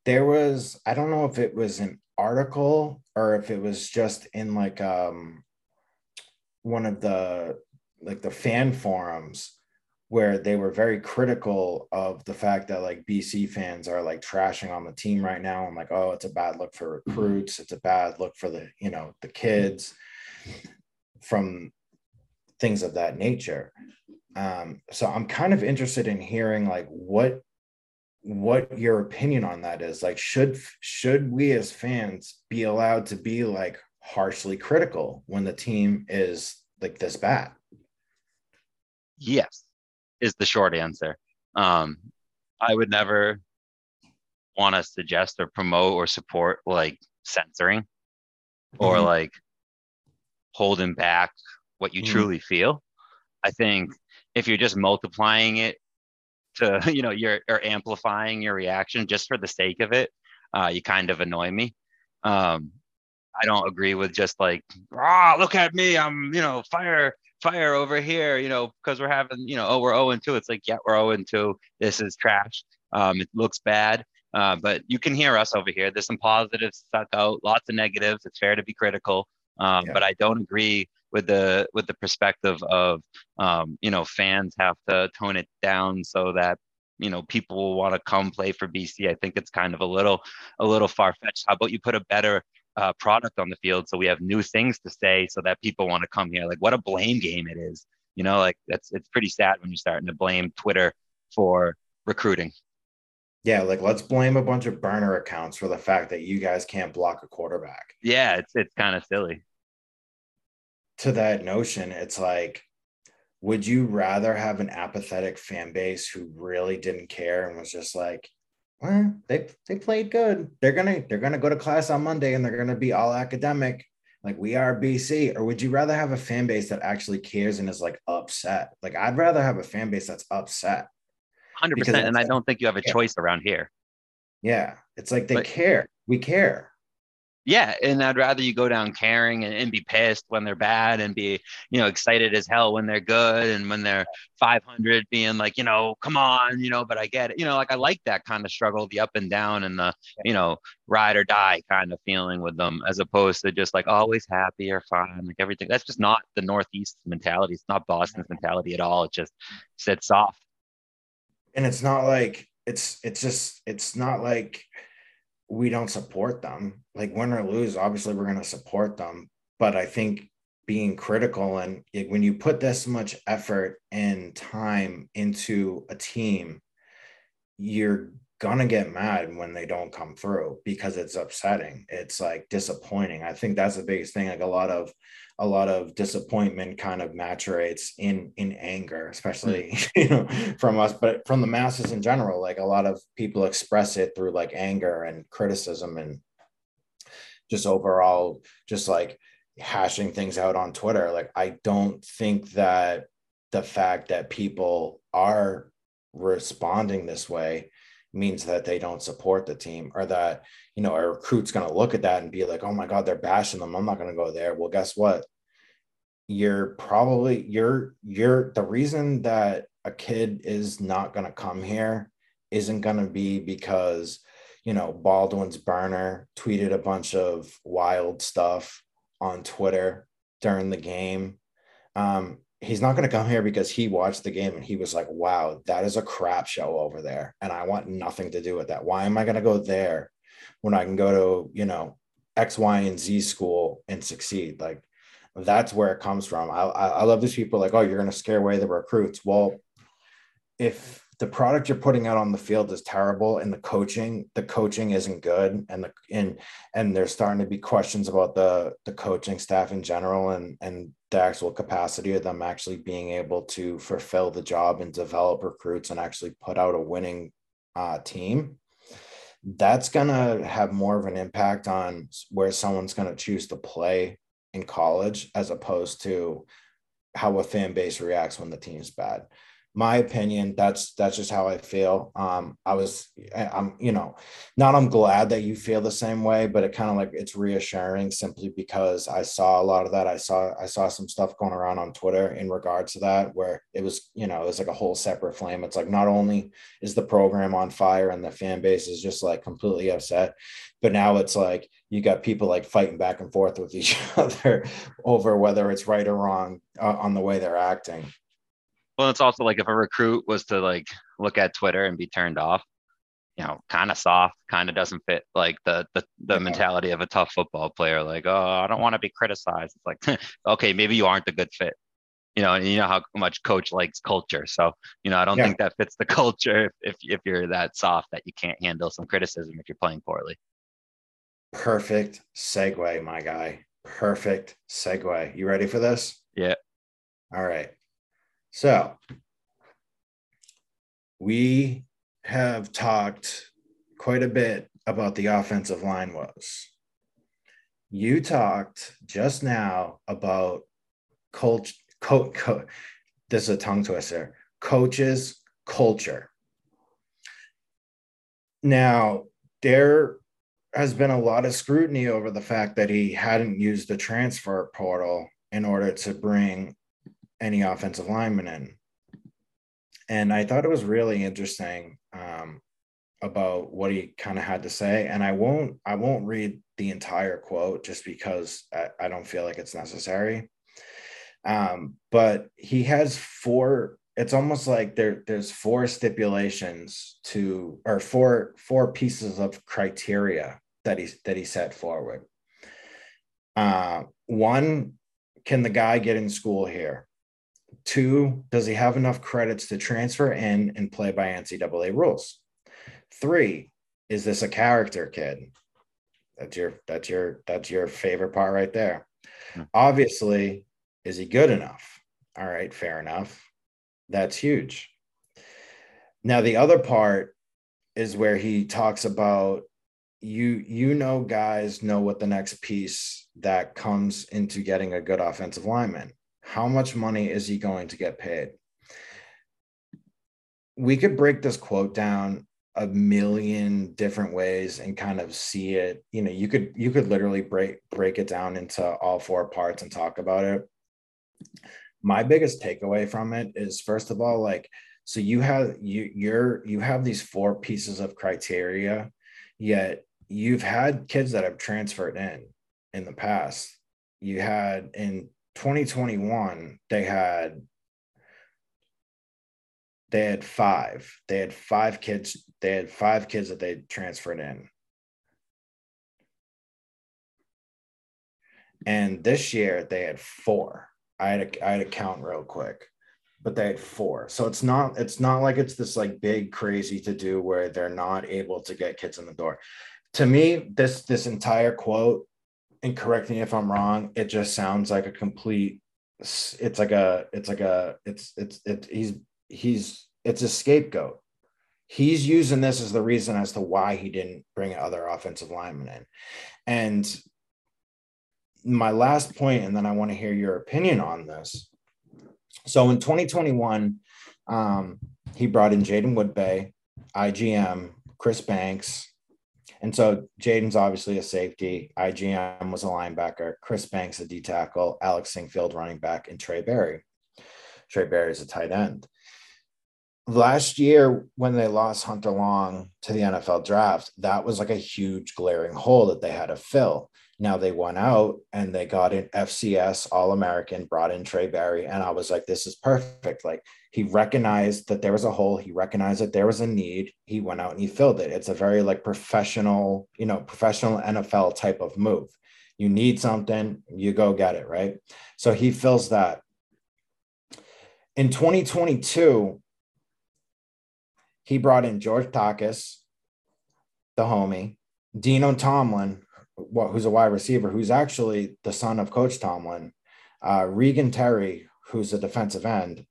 there was i don't know if it was an article or if it was just in like um one of the like the fan forums where they were very critical of the fact that like BC fans are like trashing on the team right now. I'm like, oh, it's a bad look for mm-hmm. recruits. It's a bad look for the, you know, the kids from things of that nature. Um, so I'm kind of interested in hearing like what what your opinion on that is. Like, should should we as fans be allowed to be like harshly critical when the team is like this bad? Yes is the short answer. Um, I would never want to suggest or promote or support like censoring or mm-hmm. like holding back what you mm-hmm. truly feel. I think if you're just multiplying it to, you know, you're or amplifying your reaction just for the sake of it, uh, you kind of annoy me. Um, I don't agree with just like, ah, look at me, I'm, you know, fire fire over here, you know, because we're having, you know, oh, we're 0 and 2. It's like, yeah, we're 0 and 2. This is trash. Um, it looks bad. Uh, but you can hear us over here. There's some positives stuck out, lots of negatives. It's fair to be critical. Um, yeah. But I don't agree with the with the perspective of um, you know fans have to tone it down so that you know people will want to come play for BC. I think it's kind of a little a little far fetched. How about you put a better uh, product on the field so we have new things to say so that people want to come here like what a blame game it is you know like that's it's pretty sad when you're starting to blame twitter for recruiting. Yeah like let's blame a bunch of burner accounts for the fact that you guys can't block a quarterback. Yeah it's it's kind of silly. To that notion it's like would you rather have an apathetic fan base who really didn't care and was just like well, they they played good. They're gonna they're gonna go to class on Monday and they're gonna be all academic, like we are BC. Or would you rather have a fan base that actually cares and is like upset? Like I'd rather have a fan base that's upset. Hundred percent. And I don't think you have a choice around here. Yeah, it's like they but, care. We care yeah and i'd rather you go down caring and, and, be pissed when they're bad and be you know excited as hell when they're good and when they're 500 being like you know come on you know but i get it you know like i like that kind of struggle the up and down and the you know ride or die kind of feeling with them as opposed to just like always happy or fine like everything that's just not the northeast mentality it's not boston's mentality at all it just sits soft and it's not like it's it's just it's not like we don't support them. Like win or lose, obviously we're going to support them. But I think being critical and when you put this much effort and time into a team, you're gonna get mad when they don't come through because it's upsetting. It's like disappointing. I think that's the biggest thing. Like a lot of a lot of disappointment kind of maturates in in anger especially hmm. you know from us but from the masses in general like a lot of people express it through like anger and criticism and just overall just like hashing things out on twitter. Like i don't think that the fact that people are responding this way means that they don't support the team or that you know a recruit's going to look at that and be like oh my god they're bashing them. I'm not going to go there. Well guess what? You're probably you're you're the reason that a kid is not going to come here isn't going to be because you know baldwin's burner tweeted a bunch of wild stuff on twitter during the game. Um, he's not going to come here because he watched the game and he was like wow that is a crap show over there and i want nothing to do with that why am i going to go there when i can go to you know x y and z school and succeed like that's where it comes from. I, I, love these people like, oh, you're going to scare away the recruits. Well, if the product you're putting out on the field is terrible and the coaching the coaching isn't good and the and and there's starting to be questions about the the coaching staff in general and and the actual capacity of them actually being able to fulfill the job and develop recruits and actually put out a winning uh, team. That's going to have more of an impact on where someone's going to choose to play in college as opposed to how a fan base reacts when the team's bad my opinion that's that's just how i feel. Um i was i'm you know not i'm glad that you feel the same way but it kind of like it's reassuring simply because i saw a lot of that. I saw i saw some stuff going around on twitter in regards to that where it was you know it was like a whole separate flame. It's like not only is the program on fire and the fan base is just like completely upset but now it's like you got people like fighting back and forth with each other over whether it's right or wrong uh, on the way they're acting well, it's also like if a recruit was to like look at Twitter and be turned off, you know, kind of soft, kind of doesn't fit like the the, the mentality of a tough football player. Like, oh, I don't want to be criticized. It's like, okay, maybe you aren't a good fit. You know, and you know how much coach likes culture. So, you know, I don't yeah. think that fits the culture if, if if you're that soft that you can't handle some criticism if you're playing poorly. Perfect segue, my guy. Perfect segue. You ready for this? Yeah. All right. So we have talked quite a bit about the offensive line was. You talked just now about coach, co- co- this is a tongue twister, coaches culture. Now, there has been a lot of scrutiny over the fact that he hadn't used the transfer portal in order to bring any offensive lineman in. And I thought it was really interesting um, about what he kind of had to say. And I won't I won't read the entire quote just because I, I don't feel like it's necessary. Um, but he has four. It's almost like there there's four stipulations to or four four pieces of criteria that he that he set forward. Uh, one, can the guy get in school here? Two, does he have enough credits to transfer in and play by NCAA rules? Three, is this a character kid? That's your that's your that's your favorite part right there. Hmm. Obviously, is he good enough? All right, fair enough. That's huge. Now the other part is where he talks about you you know guys know what the next piece that comes into getting a good offensive lineman how much money is he going to get paid? We could break this quote down a million different ways and kind of see it. You know you could you could literally break break it down into all four parts and talk about it. My biggest takeaway from it is first of all like so you have you you're you have these four pieces of criteria yet you've had kids that have transferred in in the past. You had in 2021 they had they had five. They had five kids they had five kids that they transferred in. And this year they had four. I had a, I had to count real quick but they had four. So it's not it's not like it's this like big crazy to do where they're not able to get kids in the door. To me this this entire quote and correct me if I'm wrong, it just sounds like a complete it's like a it's like a it's it's it he's he's it's a scapegoat. He's using this as the reason as to why he didn't bring other offensive linemen in. And my last point, and then I want to hear your opinion on this. So in 2021, um, he brought in Jaiden Woodbey, IGM, Chris Banks, and so Jaiden's obviously a safety. IGM was a linebacker. Chris Banks, a D tackle. Alex Singfield, running back. And Trae Barry. Trae Barry is a tight end. Last year, when they lost Hunter Long to the NFL draft, that was like a huge glaring hole that they had to fill. Now they went out and they got an FCS All American, brought in Trae Barry. And I was like, this is perfect. Like he recognized that there was a hole. He recognized that there was a need. He went out and he filled it. It's a very like professional, you know, professional NFL type of move. You need something, you go get it. Right. So he fills that. In 2022, he brought in George Takis, the homie, Dino Tomlin, who's a wide receiver, who's actually the son of Coach Tomlin, uh, Regan Terry, who's a defensive end.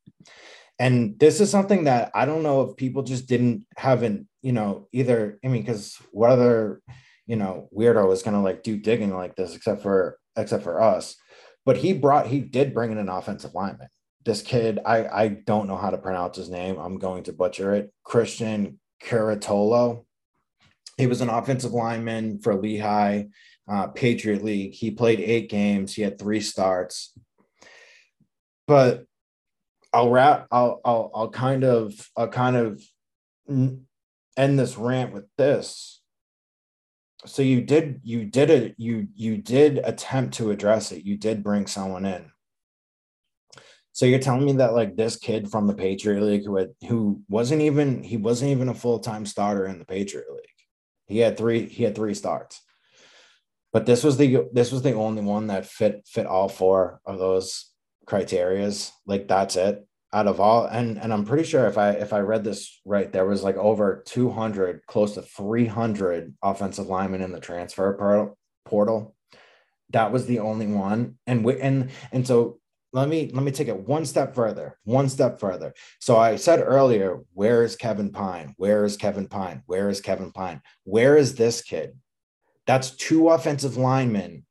And this is something that I don't know if people just didn't haven't, you know, either. I mean, because what other, you know, weirdo is gonna like do digging like this except for except for us. But he brought he did bring in an offensive lineman. This kid, I I don't know how to pronounce his name. I'm going to butcher it. Christian Curatolo. He was an offensive lineman for Lehigh, uh, Patriot League. He played eight games. He had three starts. But I'll wrap. I'll I'll I'll kind of I'll kind of end this rant with this. So you did you did it you you did attempt to address it. You did bring someone in. So you're telling me that like this kid from the Patriot League who had who wasn't even he wasn't even a full-time starter in the Patriot League. He had three he had three starts. But this was the this was the only one that fit fit all four of those criterias. Like that's it out of all. And and I'm pretty sure if I if I read this right, there was like over 200, close to 300 offensive linemen in the transfer portal. That was the only one. And we and and so let me let me take it one step further one step further so i said earlier where is kevin Pyne where is kevin Pyne where is kevin Pyne where is this kid that's two offensive linemen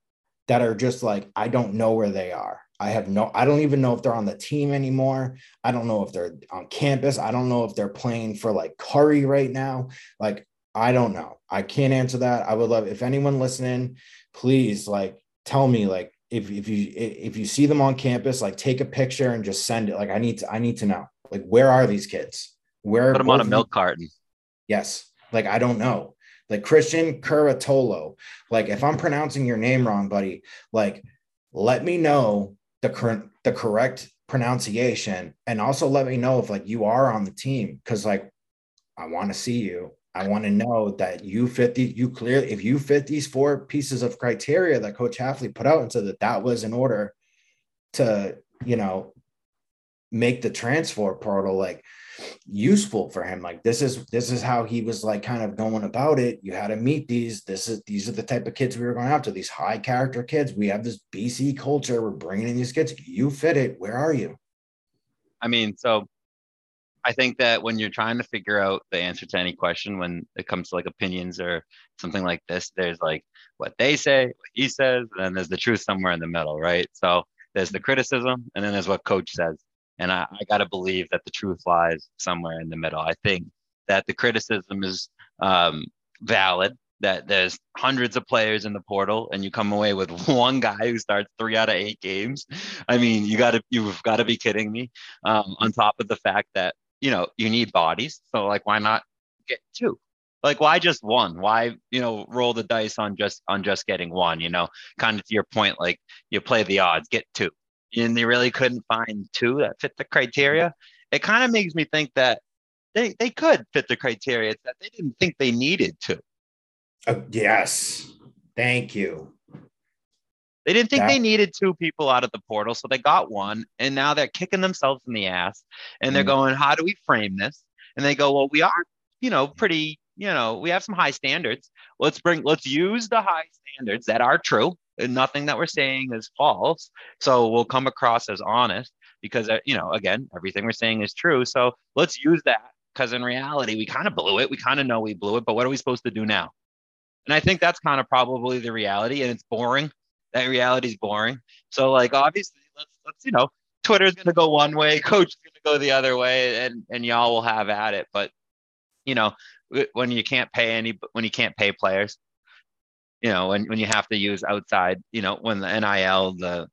that are just like i don't know where they are I have no, I don't even know if they're on the team anymore. I don't know if they're on campus. I don't know if they're playing for like Curry right now. Like, I don't know. I can't answer that. I would love if anyone listening, please like tell me like if, if you if you see them on campus, like take a picture and just send it. Like I need to I need to know. Like where are these kids? Where put them on a milk carton? Yes. Like I don't know. Like Christian Curatolo. Like if I'm pronouncing your name wrong, buddy, like let me know the current the correct pronunciation. And also let me know if like you are on the team because like i want to see you. I want to know that you fit the you clear if you fit these four pieces of criteria that coach Hafley put out and said that that was in order to you know make the transfer portal like useful for him. Like this is this is how he was like kind of going about it. You had to meet these this is these are the type of kids we were going after these high character kids. We have this bc culture. We're bringing in these kids. You fit it. Where are you? I mean so i think that when you're trying to figure out the answer to any question when it comes to like opinions or something like this there's like what they say what he says and then there's the truth somewhere in the middle right? So there's the criticism and then there's what coach says and I, I got to believe that the truth lies somewhere in the middle. I think that the criticism is um, valid, that there's hundreds of players in the portal and you come away with one guy who starts three out of eight games. I mean, you got to, you've got to be kidding me. Um, on top of the fact that, you know, you need bodies. So, like, why not get two? like why just one why you know roll the dice on just on just getting one you know kind of to your point like you play the odds get two and they really couldn't find two that fit the criteria, it kind of makes me think that they, they could fit the criteria. That they didn't think they needed to. Uh, yes. Thank you. They didn't think that- they needed two people out of the portal, so they got one, and now they're kicking themselves in the ass, and they're mm. going, "How do we frame this?" And they go, "Well, we are, you know, pretty, you know, we have some high standards. Let's bring, let's use the high standards that are true nothing that we're saying is false. So we'll come across as honest because, uh, you know, again, everything we're saying is true. So let's use that because in reality, we kind of blew it. We kind of know we blew it, but what are we supposed to do now? And I think that's kind of probably the reality, and it's boring. That reality is boring. So, like, obviously, let's let's you know, Twitter's going to go one way, Coach is going to go the other way, and and y'all will have at it. But you know, when you can't pay any, when you can't pay players, you know, when, when you have to use outside, you know, when the NIL, the,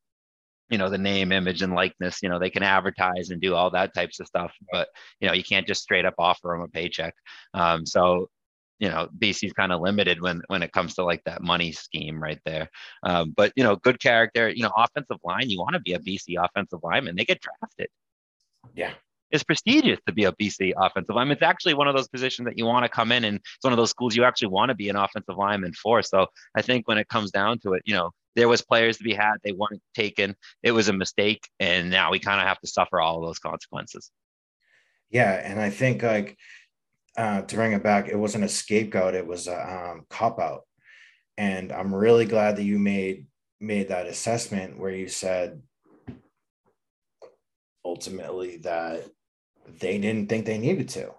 you know, the name, image, and likeness, you know, they can advertise and do all that types of stuff, but, you know, you can't just straight up offer them a paycheck. Um, so, you know, BC's kind of limited when, when it comes to like that money scheme right there. Um, but, you know, good character, you know, offensive line, you want to be a BC offensive lineman, they get drafted. Yeah it's prestigious to be a BC offensive lineman. It's actually one of those positions that you want to come in, and it's one of those schools you actually want to be an offensive lineman for. So I think when it comes down to it, you know, there was players to be had, they weren't taken. It was a mistake, and now we kind of have to suffer all of those consequences. Yeah, and I think like uh, to bring it back, it wasn't a scapegoat; it was a um, cop out. And I'm really glad that you made made that assessment where you said ultimately that they didn't think they needed to.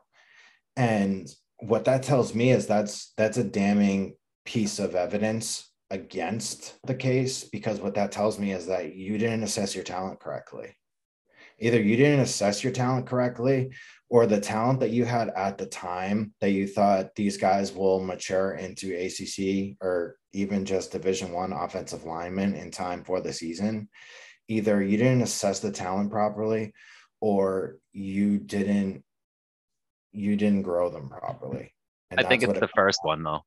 And what that tells me is that's that's a damning piece of evidence against the case because what that tells me is that you didn't assess your talent correctly. Either you didn't assess your talent correctly or the talent that you had at the time that you thought these guys will mature into ACC or even just division 1 offensive linemen in time for the season either you didn't assess the talent properly or you didn't you didn't grow them properly. And I think it's the first one though.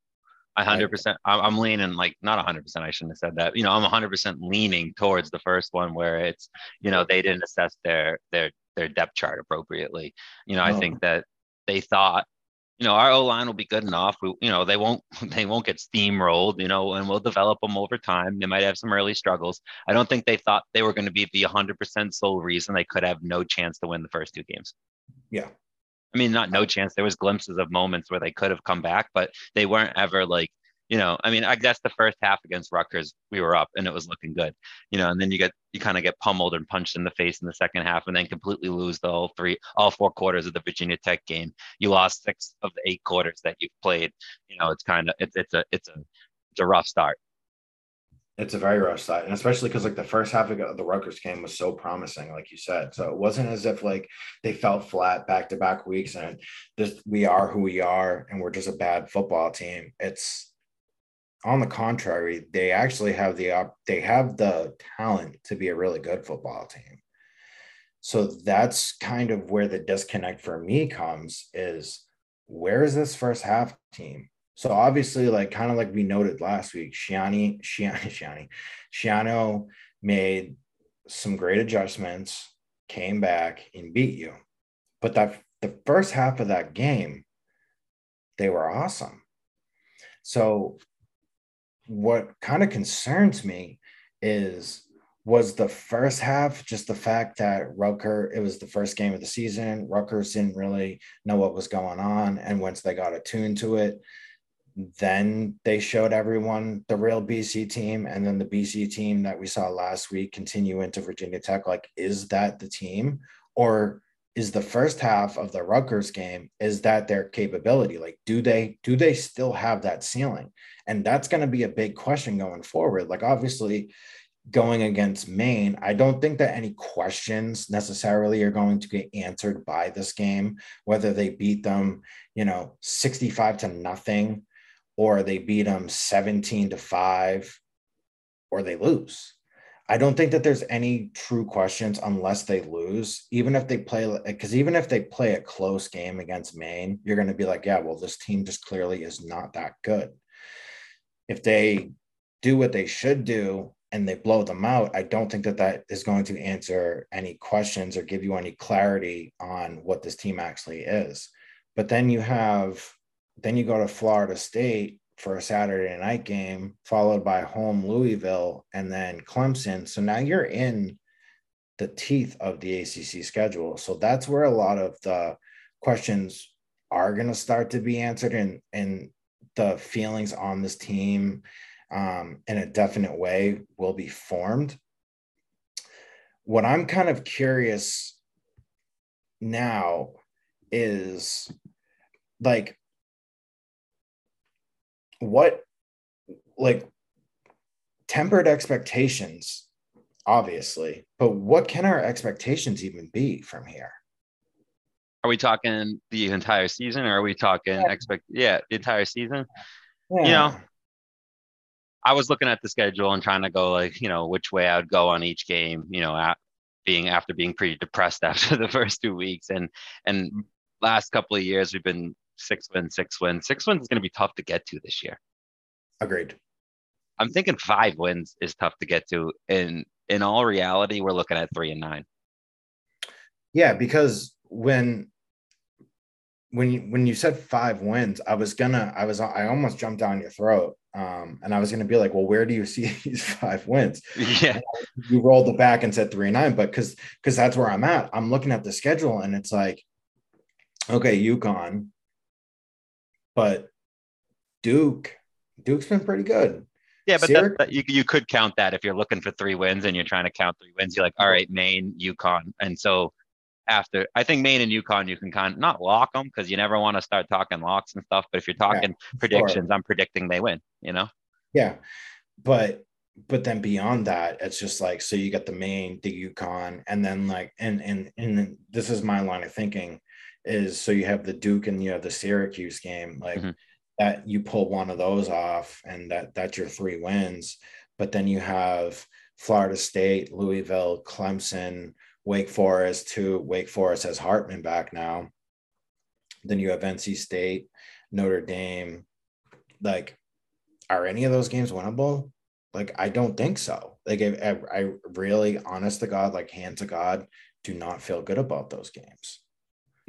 I hundred percent. I'm leaning like not hundred percent. I shouldn't have said that. You know, I'm hundred percent leaning towards the first one where it's you know they didn't assess their their their depth chart appropriately. You know, I think that they thought you know, our O line will be good enough. We, you know, they won't they won't get steamrolled. You know, and we'll develop them over time. They might have some early struggles. I don't think they thought they were going to be the 100% sole reason they could have no chance to win the first two games. Yeah. I mean, not no chance. There was glimpses of moments where they could have come back, but they weren't ever like you know, I mean, I guess the first half against Rutgers, we were up and it was looking good, you know, and then you get, you kind of get pummeled and punched in the face in the second half and then completely lose the whole three, all four quarters of the Virginia Tech game. You lost six of the eight quarters that you've played. You know, it's kind of, it's, it's a, it's a, it's a rough start. It's a very rough start, and especially because like the first half of the Rutgers game was so promising, like you said. So it wasn't as if like they felt flat back to back weeks and this we are who we are and we're just a bad football team. It's on the contrary, they actually have the they have the talent to be a really good football team. So that's kind of where the disconnect for me comes is where is this first half team? So obviously, like kind of like we noted last week, Schiano, Schiano, Schiano, Schiano made some great adjustments, came back and beat you. But that the first half of that game, they were awesome. So what kind of concerns me is was the first half just the fact that Rucker, it was the first game of the season. Rutgers didn't really know what was going on. And once they got attuned to it, then they showed everyone the real BC team. And then the BC team that we saw last week continue into Virginia Tech. Like, is that the team? Or is the first half of the Rutgers game is that their capability like do they do they still have that ceiling? And that's going to be a big question going forward. Like obviously going against Maine I don't think that any questions necessarily are going to get answered by this game whether they beat them you know 65 to nothing or they beat them 17 to 5 or they lose I don't think that there's any true questions unless they lose. Even if they play, because even if they play a close game against Maine, you're going to be like, yeah, well, this team just clearly is not that good. If they do what they should do and they blow them out, I don't think that that is going to answer any questions or give you any clarity on what this team actually is. But then you have, then you go to Florida State for a Saturday night game, followed by home Louisville and then Clemson. So now you're in the teeth of the ACC schedule. So that's where a lot of the questions are going to start to be answered and, and the feelings on this team um, in a definite way will be formed. What I'm kind of curious now is like what like tempered expectations obviously but what can our expectations even be from here are we talking the entire season or are we talking yeah. expect yeah the entire season yeah. you know i was looking at the schedule and trying to go like you know which way i would go on each game you know at, being after being pretty depressed after the first two weeks and and last couple of years we've been six wins, six wins. Six wins is going to be tough to get to this year. Agreed. I'm thinking five wins is tough to get to. In in all reality, we're looking at three and nine. Yeah, because when when you when you said five wins, I was gonna I was I almost jumped down your throat. Um, and I was gonna be like, well, where do you see these five wins? Yeah. You rolled it back and said three and nine, but because because that's where I'm at. I'm looking at the schedule and it's like, okay, UConn, but Duke, Duke's been pretty good. Yeah, but that, that, you you could count that if you're looking for three wins and you're trying to count three wins. You're like, all right, Maine, UConn, and so after I think Maine and UConn, you can kind of not lock them because you never want to start talking locks and stuff. But if you're talking yeah, predictions, sure. I'm predicting they win. You know. Yeah, but but then beyond that, it's just like so you get the Maine, the UConn, and then like and and and this is my line of thinking is so you have the Duke and you have the Syracuse game like mm-hmm. that you pull one of those off and that that's your three wins, but then you have Florida State, Louisville, Clemson, Wake Forest. To Wake Forest has Hartman back now. Then you have NC State, Notre Dame. Like, are any of those games winnable? Like, I don't think so. Like, I, I really, honest to God, like, hand to God, do not feel good about those games.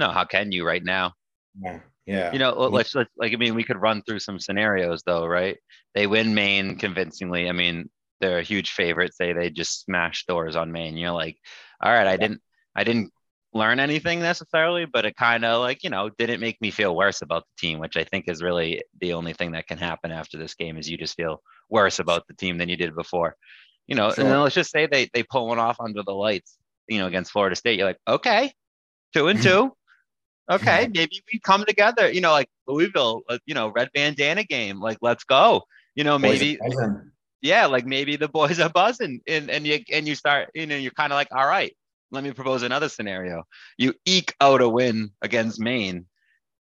No, how can you right now? Yeah. Yeah. You know, let's, let's like I mean, we could run through some scenarios though, right? They win Maine convincingly. I mean, they're a huge favorite. Say they just smash doors on Maine. You're like, all right, I didn't I didn't learn anything necessarily, but it kind of like, you know, didn't make me feel worse about the team, which I think is really the only thing that can happen after this game is you just feel worse about the team than you did before. You know, sure. and then let's just say they they pull one off under the lights, you know, against Florida State. You're like, okay, two and two. Okay, maybe we come together, you know, like Louisville, uh, you know, red bandana game. Like, let's go. You know, maybe yeah, like maybe the boys are buzzing and, and you and you start, you know, you're kind of like, all right, let me propose another scenario. You eke out a win against Maine.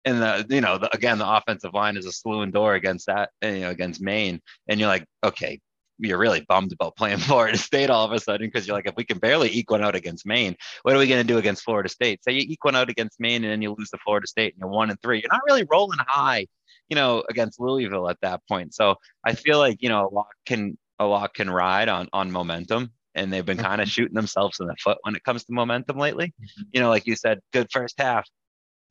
And the, you know, the, again, the offensive line is a slew and door against that, you know, against Maine. And you're like, okay, you're really bummed about playing Florida State all of a sudden because you're like, if we can barely eke one out against Maine, what are we going to do against Florida State? Say you eke one out against Maine and then you lose to Florida State and you're one and three. You're not really rolling high, you know, against Louisville at that point. So I feel like you know a lot can a lot can ride on on momentum and they've been kind of mm-hmm. shooting themselves in the foot when it comes to momentum lately. Mm-hmm. You know, like you said, good first half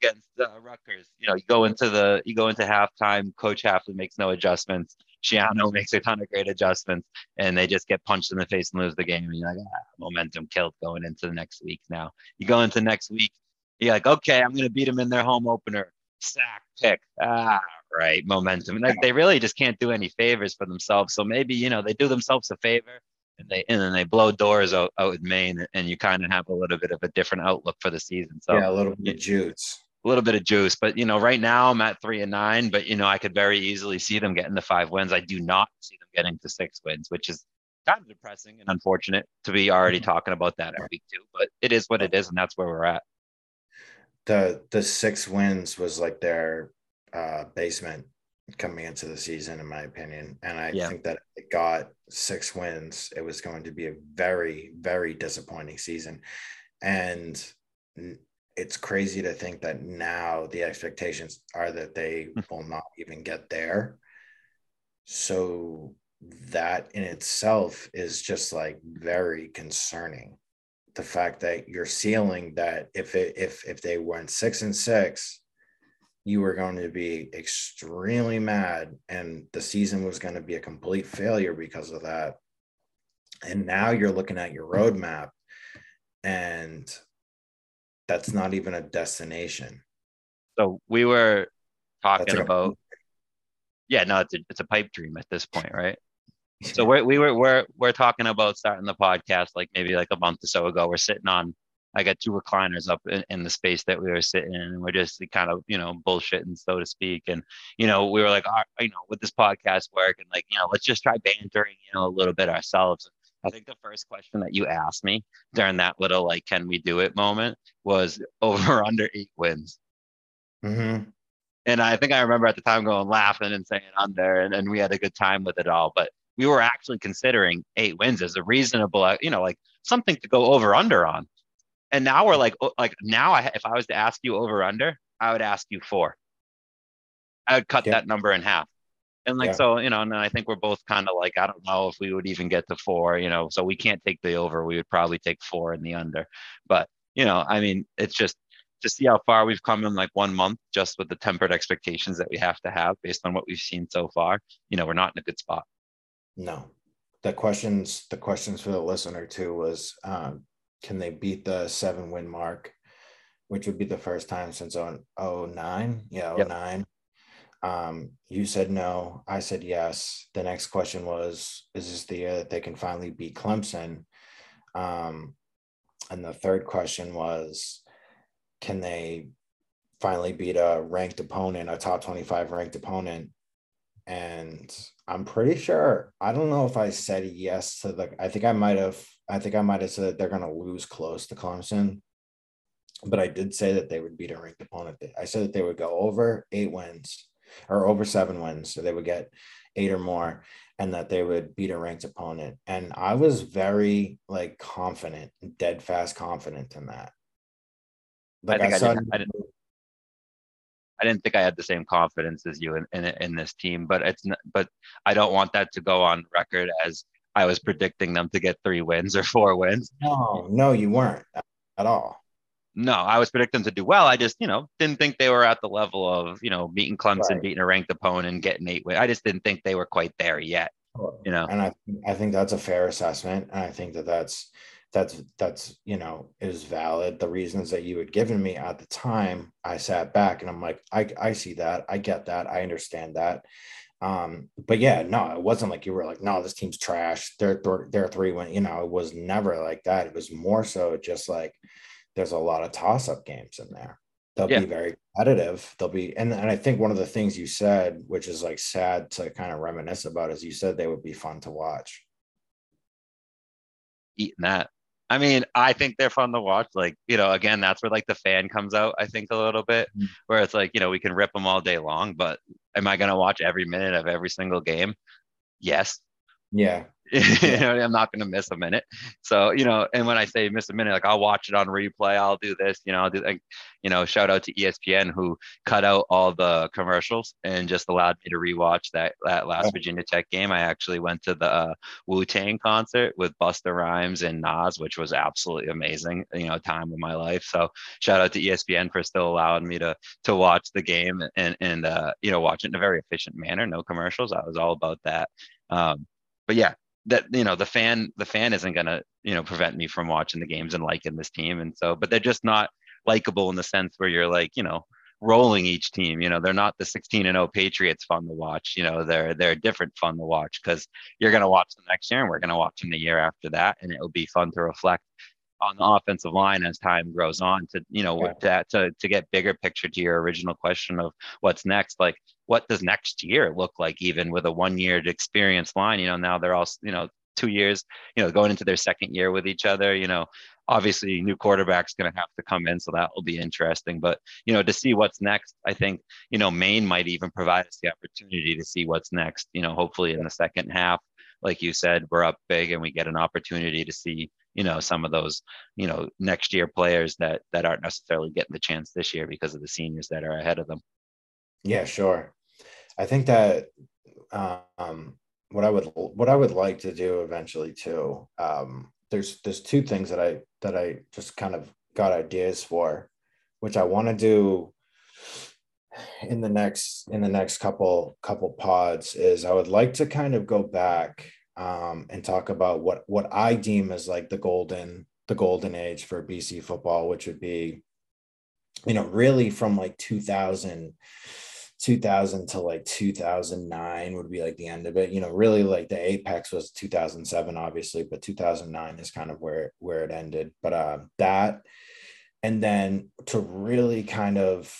against uh, Rutgers. You know, you go into the you go into halftime. Coach Hafley makes no adjustments. Schiano makes a ton of great adjustments, and they just get punched in the face and lose the game. And you're like, ah, momentum killed going into the next week. Now you go into next week, you're like, okay, I'm going to beat them in their home opener. Sack pick. Ah, right. Momentum. Like they really just can't do any favors for themselves. So maybe you know they do themselves a favor and they and then they blow doors out, out in Maine, and you kind of have a little bit of a different outlook for the season. So yeah, a little bit of juice. A little bit of juice, but you know, right now I'm at three and nine, but you know, I could very easily see them getting to five wins. I do not see them getting to six wins, which is kind of depressing and unfortunate to be already mm-hmm. talking about that at week two. But it is what it is, and that's where we're at. The the six wins was like their uh, basement coming into the season, in my opinion. And I yeah. think that it got six wins. It was going to be a very, very disappointing season. And it's crazy to think that now the expectations are that they hmm. will not even get there. So that in itself is just like very concerning. The fact that you're sealing that if it, if if they went six and six, you were going to be extremely mad and the season was going to be a complete failure because of that. And now you're looking at your roadmap and that's not even a destination. So we were talking about, yeah, no, it's a, it's a pipe dream at this point, right? so we're, we were, we're, we're talking about starting the podcast like maybe like a month or so ago. We're sitting on I got two recliners up in, in, the space that we were sitting in, and we're just kind of, you know, bullshitting, so to speak. And, you know, we were like, you know, with this podcast work, and like, you know, let's just try bantering, you know, a little bit ourselves. I think the first question that you asked me during that little like, can we do it moment was over under eight wins. Mm-hmm. And I think I remember at the time going laughing and saying under, and, and we had a good time with it all. But we were actually considering eight wins as a reasonable, you know, like something to go over under on. And now we're like, like now, I, if I was to ask you over under, I would ask you four. I would cut that number in half. And like, yeah. so, you know, and I think we're both kind of like, I don't know if we would even get to four, you know, so we can't take the over. We would probably take four in the under. But, you know, I mean, it's just to see how far we've come in like one month, just with the tempered expectations that we have to have based on what we've seen so far, you know, we're not in a good spot. No. The questions, the questions for the listener too was um, can they beat the seven win mark, which would be the first time since 09? Yeah, 09. Yep. Um, you said no. I said yes. The next question was, is this the year that they can finally beat Clemson? Um, and the third question was, can they finally beat a ranked opponent, a top 25 ranked opponent? And I'm pretty sure, I don't know if I said yes to the, I think I might have, I think I might have said that they're going to lose close to Clemson but I did say that they would beat a ranked opponent. I said that they would go over eight wins or over seven wins. So they would get eight or more and that they would beat a ranked opponent. And I was very like confident, dead fast confident in that. Like I, I, saw, I, didn't, I, didn't, I didn't think I had the same confidence as you in, in, in this team, but it's not, but I don't want that to go on record as I was predicting them to get three wins or four wins. No, no, you weren't at all. No, I was predicting them to do well. I just, you know, didn't think they were at the level of, you know, beating Clemson, right. beating a ranked opponent, and getting eight wins. I just didn't think they were quite there yet. You know, and I, I think that's a fair assessment, and I think that that's that's that's you know is valid. The reasons that you had given me at the time, I sat back and I'm like, I I see that, I get that, I understand that. Um, but yeah, no, it wasn't like you were like, no, this team's trash. They're they're three win. You know, it was never like that. It was more so just like there's a lot of toss up games in there. They'll yeah. be very competitive. They'll be, and, and I think one of the things you said, which is like sad to kind of reminisce about, is you said they would be fun to watch. Eating that. I mean, I think they're fun to watch. Like, you know, again, that's where like the fan comes out, I think, a little bit, mm-hmm. where it's like, you know, we can rip them all day long, but am I going to watch every minute of every single game? Yes. Yeah. you know, I'm not going to miss a minute. So, you know, and when I say miss a minute, like I'll watch it on replay. I'll do this, you know, I'll do like, you know, shout out to ESPN who cut out all the commercials and just allowed me to rewatch that, that last Virginia Tech game. I actually went to the uh, Wu Tang concert with Busta Rhymes and Nas, which was absolutely amazing, you know, time of my life. So shout out to ESPN for still allowing me to, to watch the game and, and, uh, you know, watch it in a very efficient manner. No commercials. I was all about that. Um, but yeah, that you know the fan the fan isn't going to you know prevent me from watching the games and liking this team. And so but they're just not likable in the sense where you're like you know rolling each team you know they're not the 16 and 0 patriots fun to watch you know they're they're different fun to watch because you're going to watch them next year and we're going to watch them the year after that and it'll be fun to reflect on the offensive line as time grows on to you know yeah. to, to to get bigger picture to your original question of what's next like what does next year look like even with a one year experience line you know now they're all you know two years you know going into their second year with each other you know obviously new quarterback's going to have to come in so that will be interesting but you know to see what's next i think you know maine might even provide us the opportunity to see what's next you know hopefully in the second half like you said we're up big and we get an opportunity to see you know some of those you know next year players that that aren't necessarily getting the chance this year because of the seniors that are ahead of them. Yeah sure. I think that um what i would what i would like to do eventually too um there's there's two things that i that i just kind of got ideas for which i want to do in the next in the next couple couple pods is i would like to kind of go back um, and talk about what what I deem as like the golden the golden age for BC football, which would be, you know, really from like 2000, 2000 to like 2009 would be like the end of it. You know, really like the apex was 2007, obviously, but 2009 is kind of where where it ended. But uh, that, and then to really kind of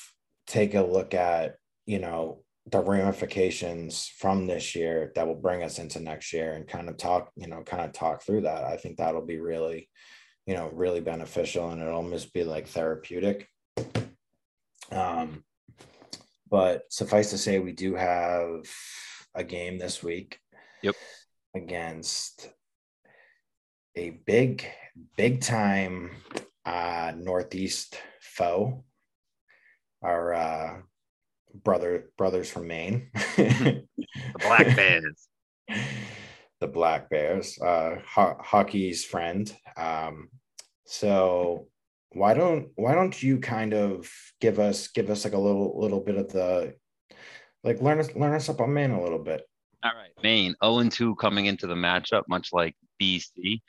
take a look at, you know, the ramifications from this year that will bring us into next year and kind of talk, you know, kind of talk through that. I think that'll be really, you know, really beneficial and it'll almost be like therapeutic. Um, but suffice to say, we do have a game this week. Yep. Against a big, big time uh, Northeast foe. Our uh, brother brothers from Maine. the Black Bears. the Black Bears, uh, ho- hockey's friend. Um, so why don't why don't you kind of give us give us like a little little bit of the like learn us learn us up on Maine a little bit. All right, Maine 0 2 coming into the matchup, much like BC.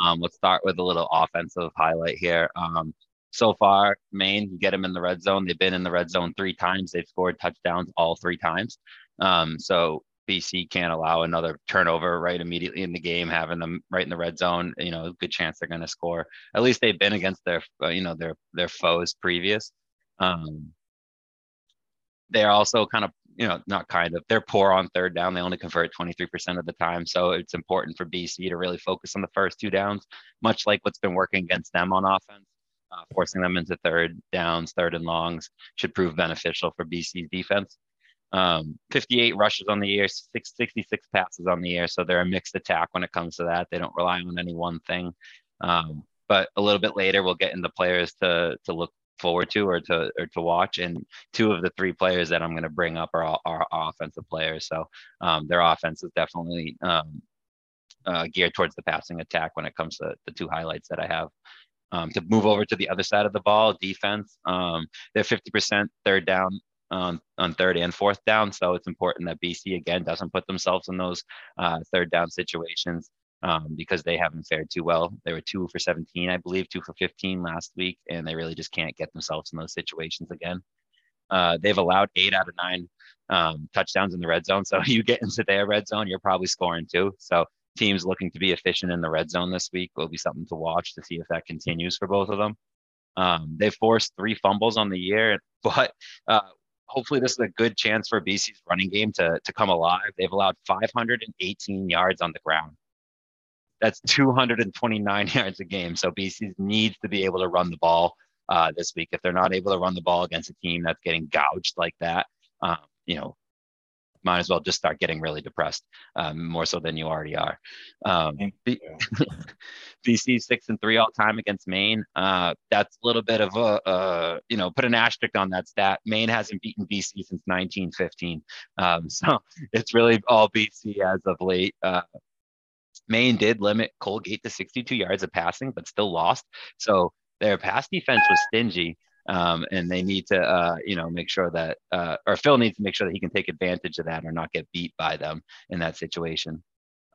Um, let's start with a little offensive highlight here. Um, so far, Maine, you get them in the red zone. They've been in the red zone three times. They've scored touchdowns all three times. Um, so BC can't allow another turnover right immediately in the game, having them right in the red zone. You know, good chance they're going to score. At least they've been against their, uh, you know, their their foes previous. Um, they're also kind of, you know, not kind of, they're poor on third down. They only convert 23% of the time. So it's important for BC to really focus on the first two downs, much like what's been working against them on offense. Uh, forcing them into third downs, third and longs should prove beneficial for BC's defense. Um, 58 rushes on the year, 66 passes on the year. So they're a mixed attack when it comes to that. They don't rely on any one thing. Um, but a little bit later, we'll get into players to to look forward to or to or to watch. And two of the three players that I'm going to bring up are, are offensive players. So um, their offense is definitely um, uh, geared towards the passing attack when it comes to the two highlights that I have. Um, to move over to the other side of the ball, defense, um, they're 50% third down on, on third and fourth down. So it's important that BC again doesn't put themselves in those uh, third down situations um, because they haven't fared too well. They were two for 17, I believe, two for 15 last week, and they really just can't get themselves in those situations again. Uh, they've allowed eight out of nine um, touchdowns in the red zone. So you get into their red zone, you're probably scoring too. So teams looking to be efficient in the red zone this week will be something to watch to see if that continues for both of them. Um, they've forced three fumbles on the year, but uh, hopefully this is a good chance for BC's running game to, to come alive. They've allowed 518 yards on the ground. That's 229 yards a game. So BC needs to be able to run the ball uh, this week. If they're not able to run the ball against a team that's getting gouged like that, um, you know, might as well just start getting really depressed, um, more so than you already are. Um, BC six and three all time against Maine. Uh, that's a little bit of a, uh, you know, put an asterisk on that stat. Maine hasn't beaten BC since 1915, um, so it's really all BC as of late. Uh, Maine did limit Colgate to 62 yards of passing, but still lost. So their pass defense was stingy. Um, and they need to, uh, you know, make sure that, uh, or Phil needs to make sure that he can take advantage of that or not get beat by them in that situation.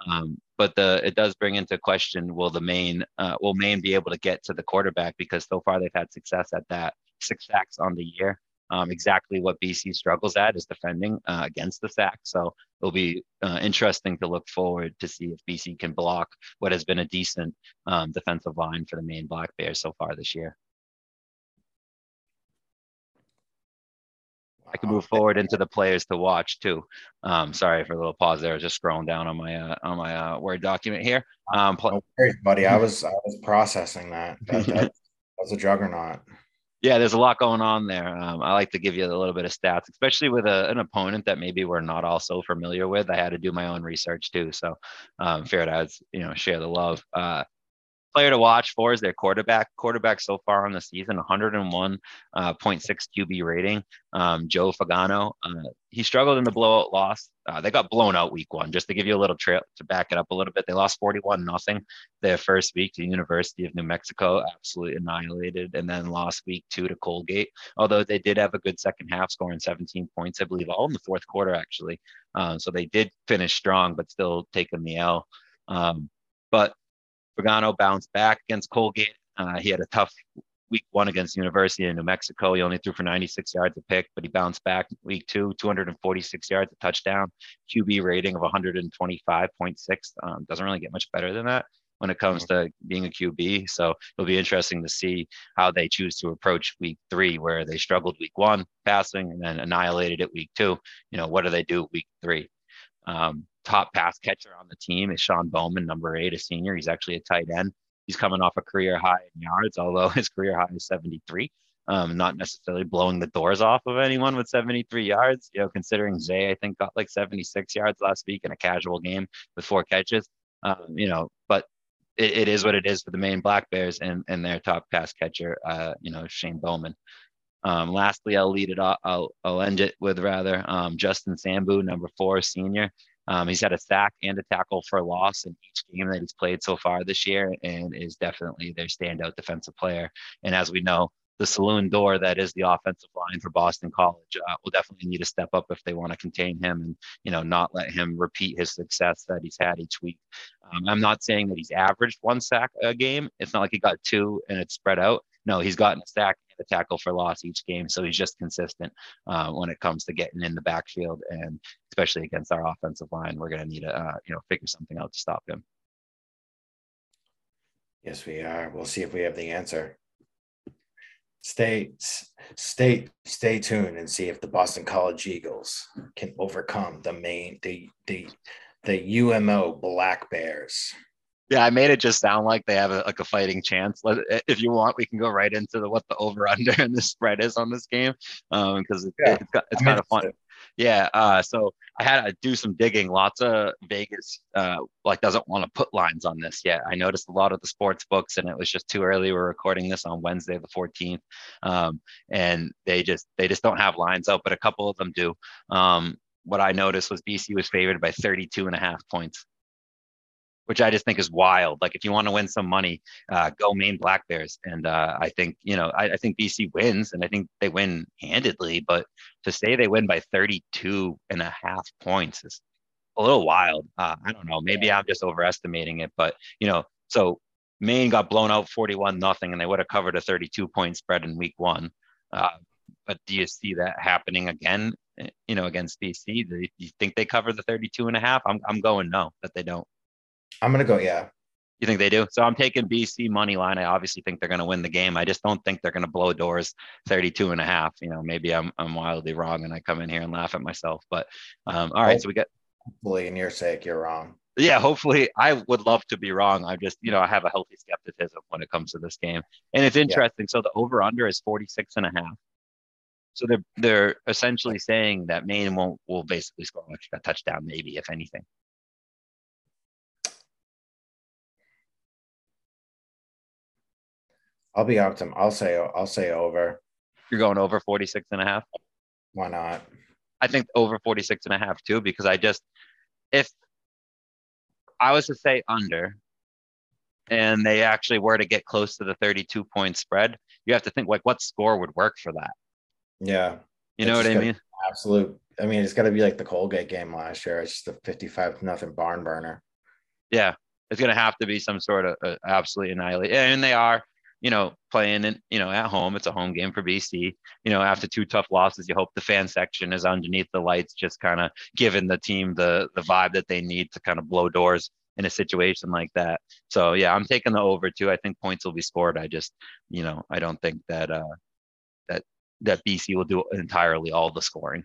Um, but the it does bring into question: Will the Maine, uh, will Maine be able to get to the quarterback? Because so far they've had success at that, six sacks on the year. Um, exactly what BC struggles at is defending uh, against the sack. So it'll be uh, interesting to look forward to see if BC can block what has been a decent um, defensive line for the Maine Black Bears so far this year. I can move forward into the players to watch too. Um, sorry for a little pause there. Just scrolling down on my uh, on my uh, Word document here. Um, pl- worries, buddy. I was I was processing that. That, that was a juggernaut yeah, there's a lot going on there. Um, I like to give you a little bit of stats, especially with a, an opponent that maybe we're not all so familiar with. I had to do my own research too, so um, figured I'd you know share the love. Uh, player to watch for is their quarterback. Quarterback so far on the season, 101.6 uh, QB rating. Um, Joe Fagnano. Uh, he struggled in the blowout loss. Uh, they got blown out week one. Just to give you a little trail to back it up a little bit, they lost 41 nothing their first week to University of New Mexico, absolutely annihilated, and then lost week two to Colgate. Although they did have a good second half, scoring 17 points, I believe, all in the fourth quarter actually. Um, so they did finish strong, but still taking the L. Um, but Fagnano bounced back against Colgate. Uh, he had a tough week one against University of New Mexico. He only threw for 96 yards a pick, but he bounced back week two, 246 yards, a touchdown, QB rating of 125.6. Um, doesn't really get much better than that when it comes to being a QB. So it'll be interesting to see how they choose to approach week three, where they struggled week one passing and then annihilated it week two. You know, what do they do week three? Um, top pass catcher on the team is Sean Bowman, number eight, a senior. He's actually a tight end. He's coming off a career high in yards, although his career high is 73. Um, not necessarily blowing the doors off of anyone with 73 yards. You know, considering Zay, I think got like 76 yards last week in a casual game with four catches. Um, you know, but it, it is what it is for the Maine Black Bears and and their top pass catcher, uh, you know, Shane Bowman. Um, lastly, I'll lead it off. I'll, I'll end it with rather um, Justin Sambu, number four, senior. Um, he's had a sack and a tackle for loss in each game that he's played so far this year and is definitely their standout defensive player. And as we know, the saloon door that is the offensive line for Boston College uh, will definitely need to step up if they want to contain him and you know not let him repeat his success that he's had each week. Um, I'm not saying that he's averaged one sack a game. It's not like he got two and it's spread out. no, he's gotten a sack a tackle for loss each game, so he's just consistent uh, when it comes to getting in the backfield, and especially against our offensive line, we're going to need to uh, you know figure something out to stop him. Yes, we are. We'll see if we have the answer. Stay, stay, stay tuned and see if the Boston College Eagles can overcome the Maine the the the UMO Black Bears. Yeah, I made it just sound like they have a, like a fighting chance. If you want, we can go right into the what the over under and the spread is on this game because um, yeah. it, it's, it's kind of fun. Yeah. Uh, so I had to do some digging. Lots of Vegas uh, like doesn't want to put lines on this yet. I noticed a lot of the sports books, and it was just too early. We're recording this on Wednesday the 14th, um, and they just they just don't have lines out, but a couple of them do. Um, what I noticed was BC was favored by 32 and a half points which I just think is wild. Like if you want to win some money, uh, go Maine Black Bears. And uh, I think, you know, I, I, think BC wins and I think they win handedly, but to say they win by 32 and a half points is a little wild. Uh, I don't know. Maybe I'm just overestimating it, but you know, so Maine got blown out 41 nothing and they would have covered a 32 point spread in week one. Uh, but do you see that happening again, eh, you know, against BC? Do you think they cover the 32 and a half? I'm, I'm going no, that they don't. I'm gonna go. Yeah. You think they do? So I'm taking BC money line. I obviously think they're going to win the game. I just don't think they're going to blow doors 32 and a half. You know, maybe I'm, I'm wildly wrong and I come in here and laugh at myself. But um, all right, so we got. Hopefully, in your sake, you're wrong. Yeah, hopefully, I would love to be wrong. I just, you know, I have a healthy skepticism when it comes to this game, and it's interesting. Yeah. So the over under is 46 and a half. So they're they're essentially saying that Maine won't will basically score a touchdown, maybe if anything. I'll be optim. I'll say I'll say over. You're going over 46 and a half? Why not? I think over 46 and a half too, because I just if I was to say under and they actually were to get close to the 32 point spread, you have to think like what score would work for that. Yeah. You know what I mean? Absolute. I mean, it's got to be like the Colgate game last year. It's just a 55 nothing barn burner. Yeah. It's going to have to be some sort of uh, absolutely annihilate. And they are you know, playing in, you know, at home. It's a home game for BC. You know, after two tough losses, you hope the fan section is underneath the lights, just kind of giving the team the the vibe that they need to kind of blow doors in a situation like that. So yeah, I'm taking the over too. I think points will be scored. I just, you know, I don't think that uh that that BC will do entirely all the scoring.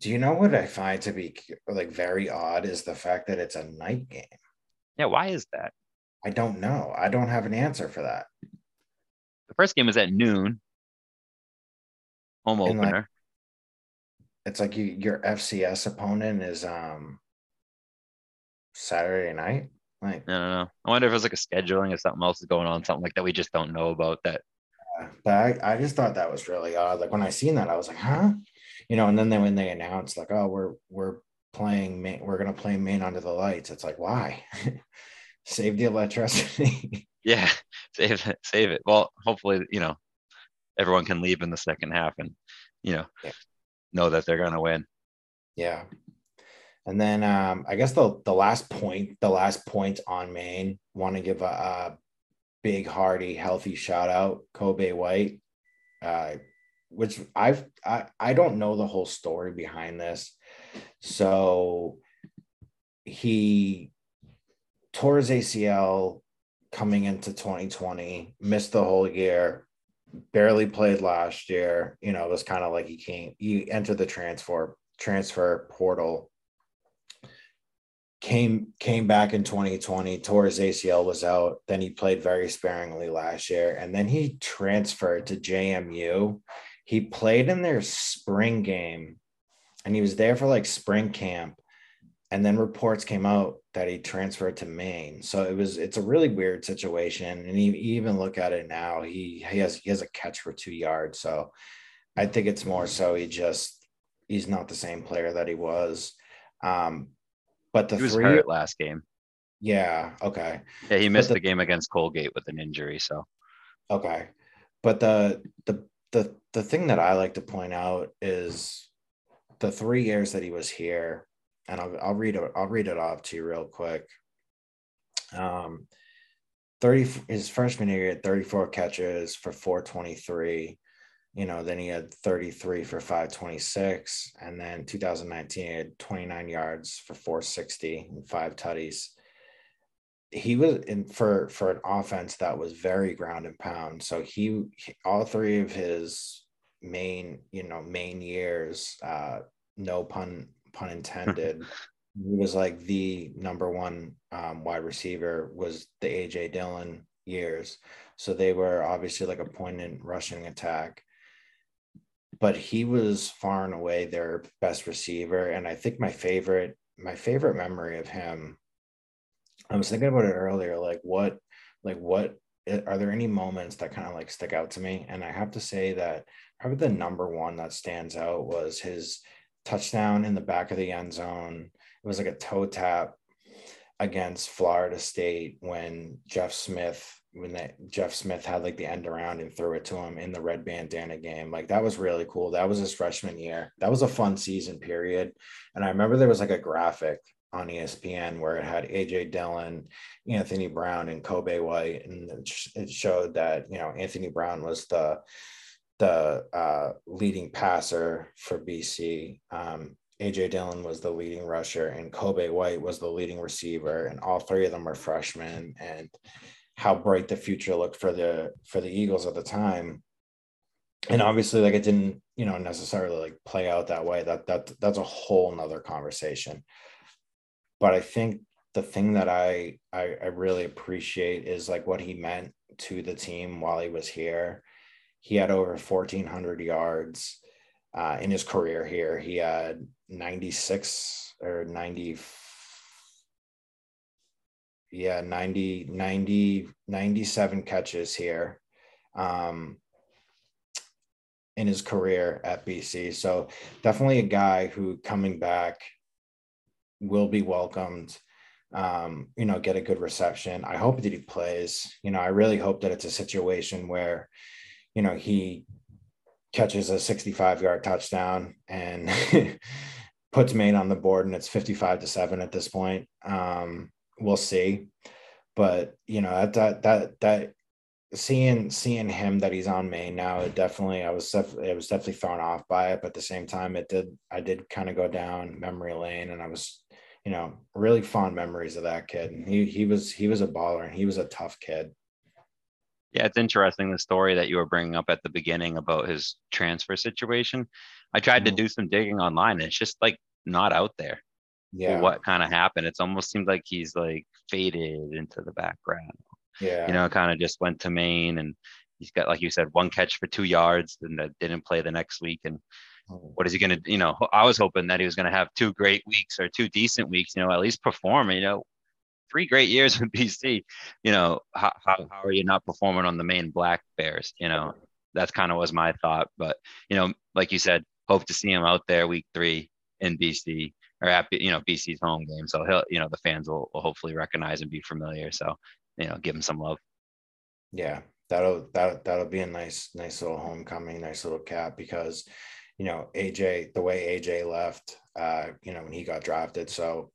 Do you know what I find to be like very odd is the fact that it's a night game. Yeah, why is that? I don't know. I don't have an answer for that. The first game was at noon. Home and opener. Like, it's like you, your FCS opponent is um Saturday night. Like I don't know. I wonder if it was like a scheduling or something else is going on, something like that we just don't know about that. but I, I just thought that was really odd. Like when I seen that, I was like, huh? You know, and then they, when they announced like, oh, we're we're playing Maine, we're gonna play Maine under the lights. It's like, why? Save the electricity. yeah, save it, save it. Well, hopefully, you know, everyone can leave in the second half and, you know, yeah. know that they're going to win. Yeah. And then um, I guess the the last point, the last point on Maine, want to give a, a, big, hearty, healthy shout out, Kobay White, uh, which I've I, I don't know the whole story behind this. So he tore his ACL coming into 2020, missed the whole year, barely played last year. You know, it was kind of like he came, he entered the transfer transfer portal, came came back in 2020, tore his ACL was out. Then he played very sparingly last year, and then he transferred to JMU. He played in their spring game, and he was there for like spring camp and then reports came out that he transferred to Maine. So it was it's a really weird situation. And you even look at it now, he he has he has a catch for two yards. So I think it's more so he just he's not the same player that he was. Um, but the he was three hurt last game. Yeah. Okay. Yeah, he missed the, the game against Colgate with an injury. So okay. But the the the the thing that I like to point out is the three years that he was here and I'll, I'll read it. I'll read it off to you real quick. Um, 30 his freshman year, he had 34 catches for 423. You know, then he had 33 for 526. And then 2019, he had 29 yards for 460 and five tutties. He was in for for an offense that was very ground and pound. So he, he all three of his main, you know, main years, uh, no pun pun intended. he was like the number one um, wide receiver was the AJ Dillon years. So they were obviously like a poignant rushing attack. But he was far and away their best receiver. And I think my favorite, my favorite memory of him, I was thinking about it earlier, like what, like what are there any moments that kind of like stick out to me? And I have to say that probably the number one that stands out was his touchdown in the back of the end zone it was like a toe tap against Florida State when Jeff Smith when that Jeff Smith had like the end around and threw it to him in the red bandana game. Like that was really cool. That was his freshman year. That was a fun season period. And I remember there was like a graphic on ESPN where it had AJ Dillon, Anthony Brown, and Kobay White, and it showed that you know Anthony Brown was the the uh, leading passer for BC. Um, AJ Dillon was the leading rusher and Kobay White was the leading receiver, and all three of them were freshmen. And how bright the future looked for the for the Eagles at the time. And obviously, like it didn't, you know, necessarily like play out that way. That that that's a whole nother conversation. But I think the thing that I, I I really appreciate is like what he meant to the team while he was here. He had over 1,400 yards uh, in his career here. He had 96 or 90 yeah 90 90 97 catches here um in his career at BC so definitely a guy who coming back will be welcomed um you know get a good reception. I hope that he plays. You know i really hope that it's a situation where you know he catches a 65 yard touchdown and puts Maine on the board and it's 55 to 7 at this point. Um, we'll see. But you know, that that that seeing seeing him that he's on Maine now, it definitely I was def- it was definitely thrown off by it, but at the same time it did I did kind of go down memory lane and I was, you know, really fond memories of that kid. He he was he was a baller and he was a tough kid. Yeah, it's interesting the story that you were bringing up at the beginning about his transfer situation. I tried to mm-hmm. do some digging online and it's just like not out there. Yeah. What kind of happened? It's almost seemed like he's like faded into the background. Yeah. You know, kind of just went to Maine and he's got, like you said, one catch for two yards and didn't play the next week. And oh. what is he going to, you know, I was hoping that he was going to have two great weeks or two decent weeks, you know, at least perform, you know, three great years with BC. You know, how, how, how are you not performing on the Maine Black Bears? You know, that's kind of was my thought. But, you know, like you said, hope to see him out there week three in BC or at, you know, BC's home game. So he'll, you know, the fans will, will hopefully recognize and be familiar. So, you know, give him some love. Yeah, that'll that that'll be a nice nice little homecoming, nice little cap because you know AJ the way AJ left, uh, you know when he got drafted, so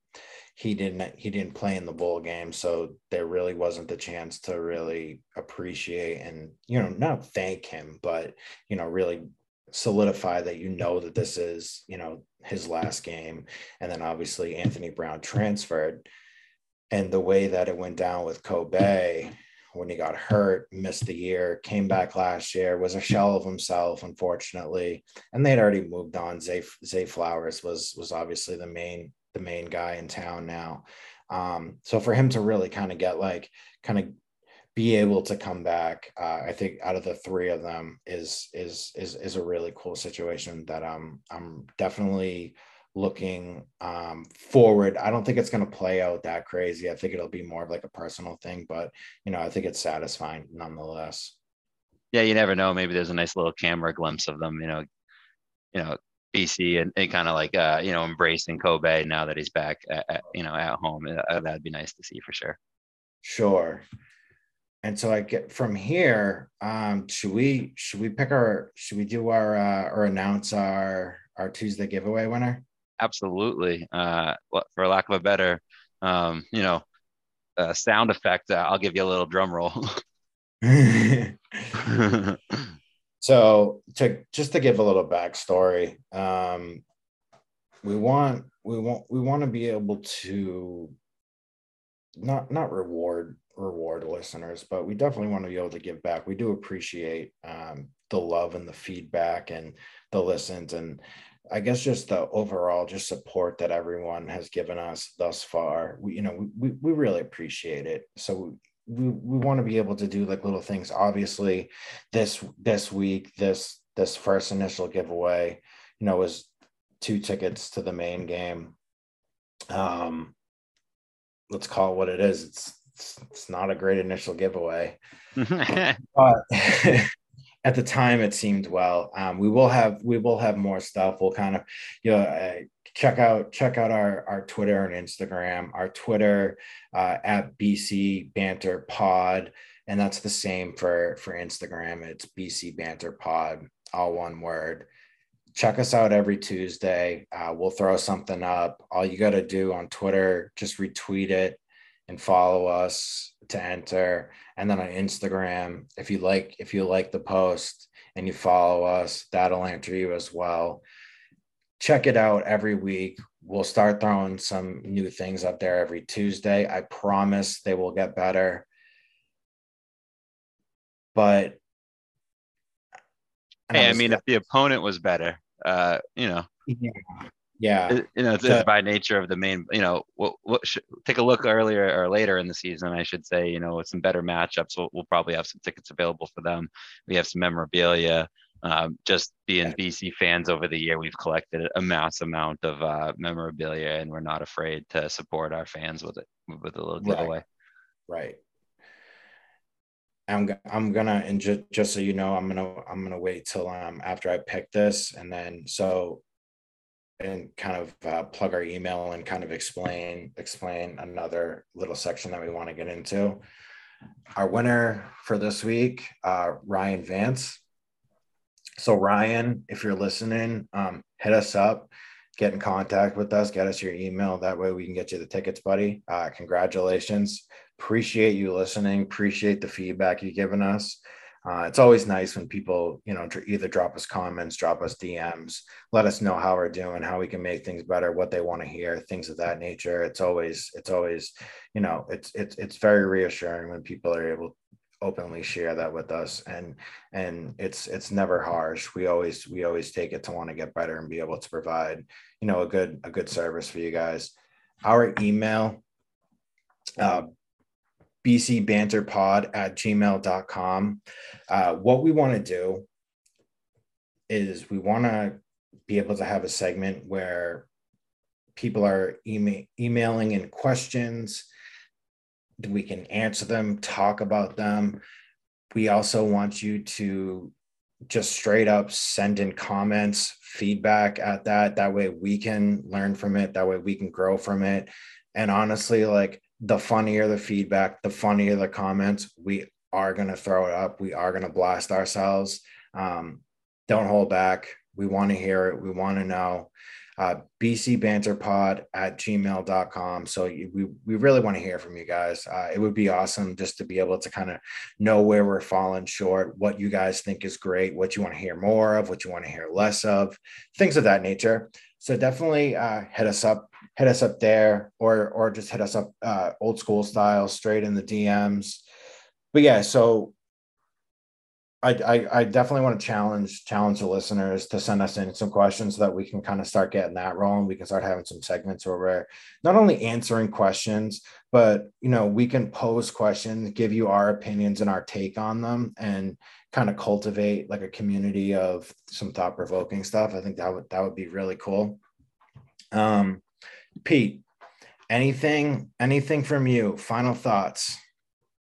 he didn't he didn't play in the bowl game so there really wasn't the chance to really appreciate and you know not thank him but you know really solidify that you know that this is you know his last game. And then obviously anthony brown transferred. And the way that it went down with kobay when he got hurt missed the year came back last year was a shell of himself unfortunately. And they'd already moved on. Zay, zay flowers was was obviously the main the main guy in town now. Um, so for him to really kind of get like kind of be able to come back, uh, I think out of the three of them is is is is a really cool situation that I'm I'm definitely looking um, forward. I don't think it's going to play out that crazy. I think it'll be more of like a personal thing, but you know, I think it's satisfying nonetheless. Yeah, you never know. Maybe there's a nice little camera glimpse of them. You know, you know, BC and, and kind of like uh, you know embracing Kobay now that he's back at, at, you know at home. Uh, that'd be nice to see for sure. Sure. And so I get from here. Um, should we should we pick our should we do our uh, or announce our our Tuesday giveaway winner? Absolutely. Uh, for lack of a better, um, you know, a sound effect, uh, I'll give you a little drum roll. so to just to give a little backstory, um, we want we want we want to be able to not not reward reward listeners, but we definitely want to be able to give back. We do appreciate um, the love and the feedback and the listens and I guess just the overall just support that everyone has given us thus far. We, you know, we, we really appreciate it. So we, we want to be able to do like little things. Obviously, this this week, this this first initial giveaway, you know, was two tickets to the Maine game. Um, let's call it what it is. It's it's, it's not a great initial giveaway, but at the time it seemed well. Um, we will have we will have more stuff. We'll kind of you know uh, check out check out our our Twitter and Instagram. Our Twitter uh, at BC Banter Pod, and that's the same for for Instagram. It's BC Banter Pod, all one word. Check us out every Tuesday. Uh, we'll throw something up. All you got to do on Twitter, just retweet it and follow us to enter and then on instagram if you like if you like the post and you follow us that'll enter you as well check it out every week we'll start throwing some new things up there every tuesday i promise they will get better but hey i mean if the opponent was better uh you know yeah yeah, you know, it's, by nature of the main. You know, what, what should, take a look earlier or later in the season, I should say. You know, with some better matchups, we'll, we'll probably have some tickets available for them. We have some memorabilia. Um, just being BC fans over the year, we've collected a mass amount of uh, memorabilia, and we're not afraid to support our fans with it with a little giveaway. Right. right. I'm I'm gonna and just just so you know, I'm gonna I'm gonna wait till um after I pick this, and then so and kind of uh, plug our email and kind of explain explain another little section that we want to get into. Our winner for this week, uh, Ryan Vance. So Ryan, if you're listening, um, hit us up, get in contact with us, get us your email. That way we can get you the tickets, buddy. Uh, congratulations. Appreciate you listening. Appreciate the feedback you've given us. Uh, it's always nice when people, you know, either drop us comments, drop us DMs, let us know how we're doing, how we can make things better, what they want to hear, things of that nature. It's always, it's always, you know, it's it's it's very reassuring when people are able openly share that with us, and and it's it's never harsh. We always we always take it to want to get better and be able to provide, you know, a good a good service for you guys. Our email, uh, bcbanterpod at gmail.com. Uh, what we want to do is we want to be able to have a segment where people are email, emailing in questions. We can answer them, talk about them. We also want you to just straight up send in comments, feedback at that. That way we can learn from it. That way we can grow from it. And honestly, like the funnier the feedback, the funnier the comments, we are going to throw it up. We are going to blast ourselves. Um, don't hold back. We want to hear it. We want to know. Uh, bcbanterpod at gmail.com. So we, we really want to hear from you guys. Uh, it would be awesome just to be able to kind of know where we're falling short, what you guys think is great, what you want to hear more of, what you want to hear less of, things of that nature. So definitely uh, hit us up hit us up there or or just hit us up uh, old school style straight in the DMs. But yeah, so I, I, I definitely want to challenge challenge the listeners to send us in some questions so that we can kind of start getting that rolling. We can start having some segments where we're not only answering questions, but you know we can pose questions, give you our opinions and our take on them, and kind of cultivate like a community of some thought provoking stuff. I think that would that would be really cool. Um, Pete, anything anything from you? Final thoughts.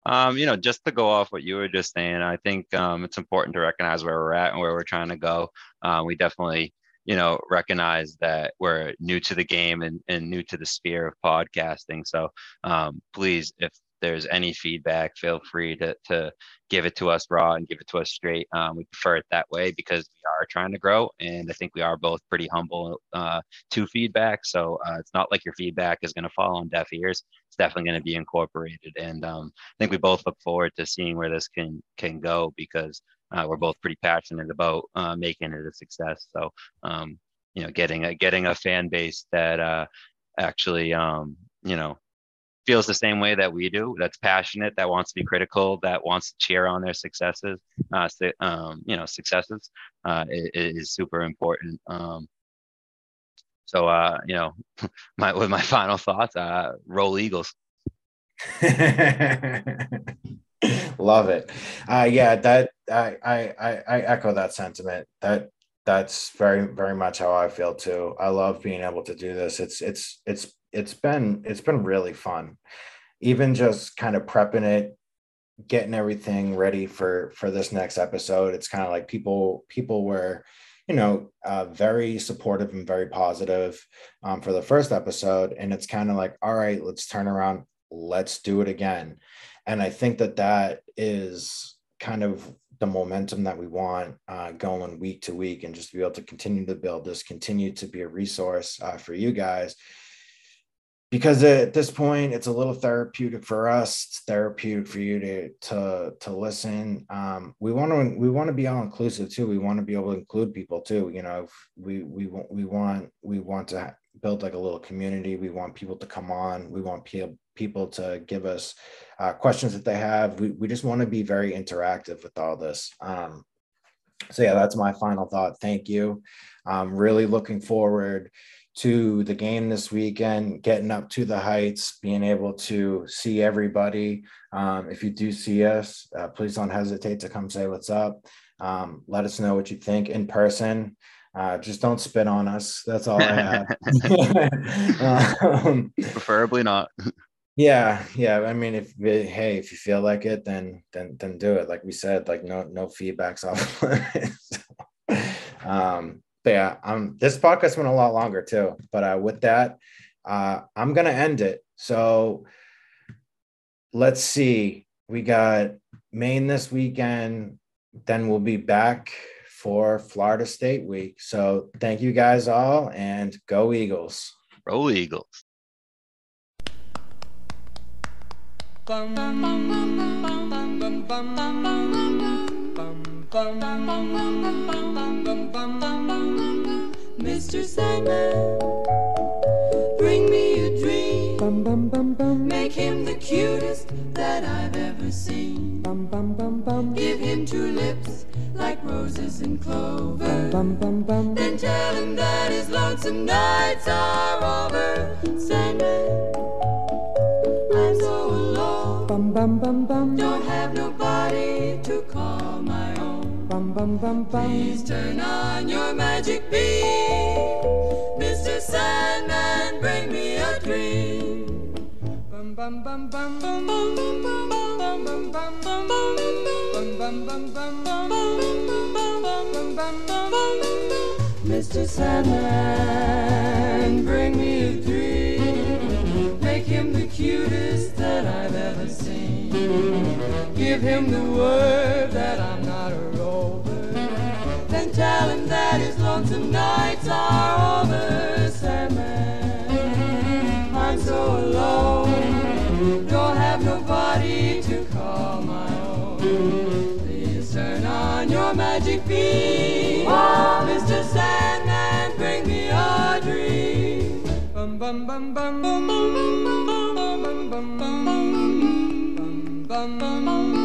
Um, you know, just to go off what you were just saying, I think um, it's important to recognize where we're at and where we're trying to go. Uh, we definitely, you know, recognize that we're new to the game and, and new to the sphere of podcasting. So um, please, if there's any feedback, feel free to to give it to us raw and give it to us straight. Um, we prefer it that way because we are trying to grow, and I think we are both pretty humble uh, to feedback. So uh, it's not like your feedback is going to fall on deaf ears. It's definitely going to be incorporated, and um, I think we both look forward to seeing where this can can go because uh, we're both pretty passionate about uh, making it a success. So um, you know, getting a getting a fan base that uh, actually um, you know feels the same way that we do that's passionate that wants to be critical that wants to cheer on their successes uh, um, you know successes uh, is, is super important um, so uh, you know my with my final thoughts uh, roll eagles. Love it. Uh, yeah that I, I i echo that sentiment. That that's very very much how i feel too. I love being able to do this. It's it's it's it's been it's been really fun. Even just kind of prepping it getting everything ready for for this next episode it's kind of like people people were you know uh, very supportive and very positive um, for the first episode and it's kind of like all right let's turn around let's do it again. And i think that that is kind of the momentum that we want uh, going week to week and just to be able to continue to build this continue to be a resource uh, for you guys because at this point it's a little therapeutic for us it's therapeutic for you to to to listen. Um, we want to we want to be all inclusive too. We want to be able to include people too. You know we we want we want we want to build like a little community. We want people to come on. We want people people to give us uh, questions that they have. We, we just want to be very interactive with all this. Um, so yeah that's my final thought. Thank you. I'm really looking forward to the game this weekend, getting up to the heights, being able to see everybody. Um, if you do see us, uh, please don't hesitate to come say what's up. Um, let us know what you think in person. Uh, just don't spit on us. That's all I have. um, Preferably not. Yeah, yeah. I mean, if hey, if you feel like it, then then then do it. Like we said, like no no feedbacks off um, but yeah, um, this podcast went a lot longer too. But uh, with that, uh, I'm gonna end it. So let's see. We got Maine this weekend. Then we'll be back for Florida State week. So thank you guys all, and go Eagles. Roll Eagles. Bum, bum, Mr. Sandman, bring me a dream. Bum, bum, bum, bum. Make him the cutest that I've ever seen. Bum, bum, bum, bum. Give him two lips like roses and clover. Bum, bum, bum. Then tell him that his lonesome nights are over. Sandman, I'm so alone. Bum, bum, bum, bum. Don't have nobody to call my own bum bum bum bum. Please turn on your magic beam, Mr. Sandman, bring me a dream. Bum bum bum bum bum bum bum bum bum bum bum bum bum bum bum bum bum bum Mr. Sandman, bring me a dream. Make him the cutest that I've ever seen. Give him the word that I'm not a tell him that his lonesome nights are over, Sandman. I'm so alone, don't have nobody to call my own. Please turn on your magic beam, oh, Mr. Sandman, bring me a dream. Bum bum bum bum bum bum bum bum bum bum bum bum bum bum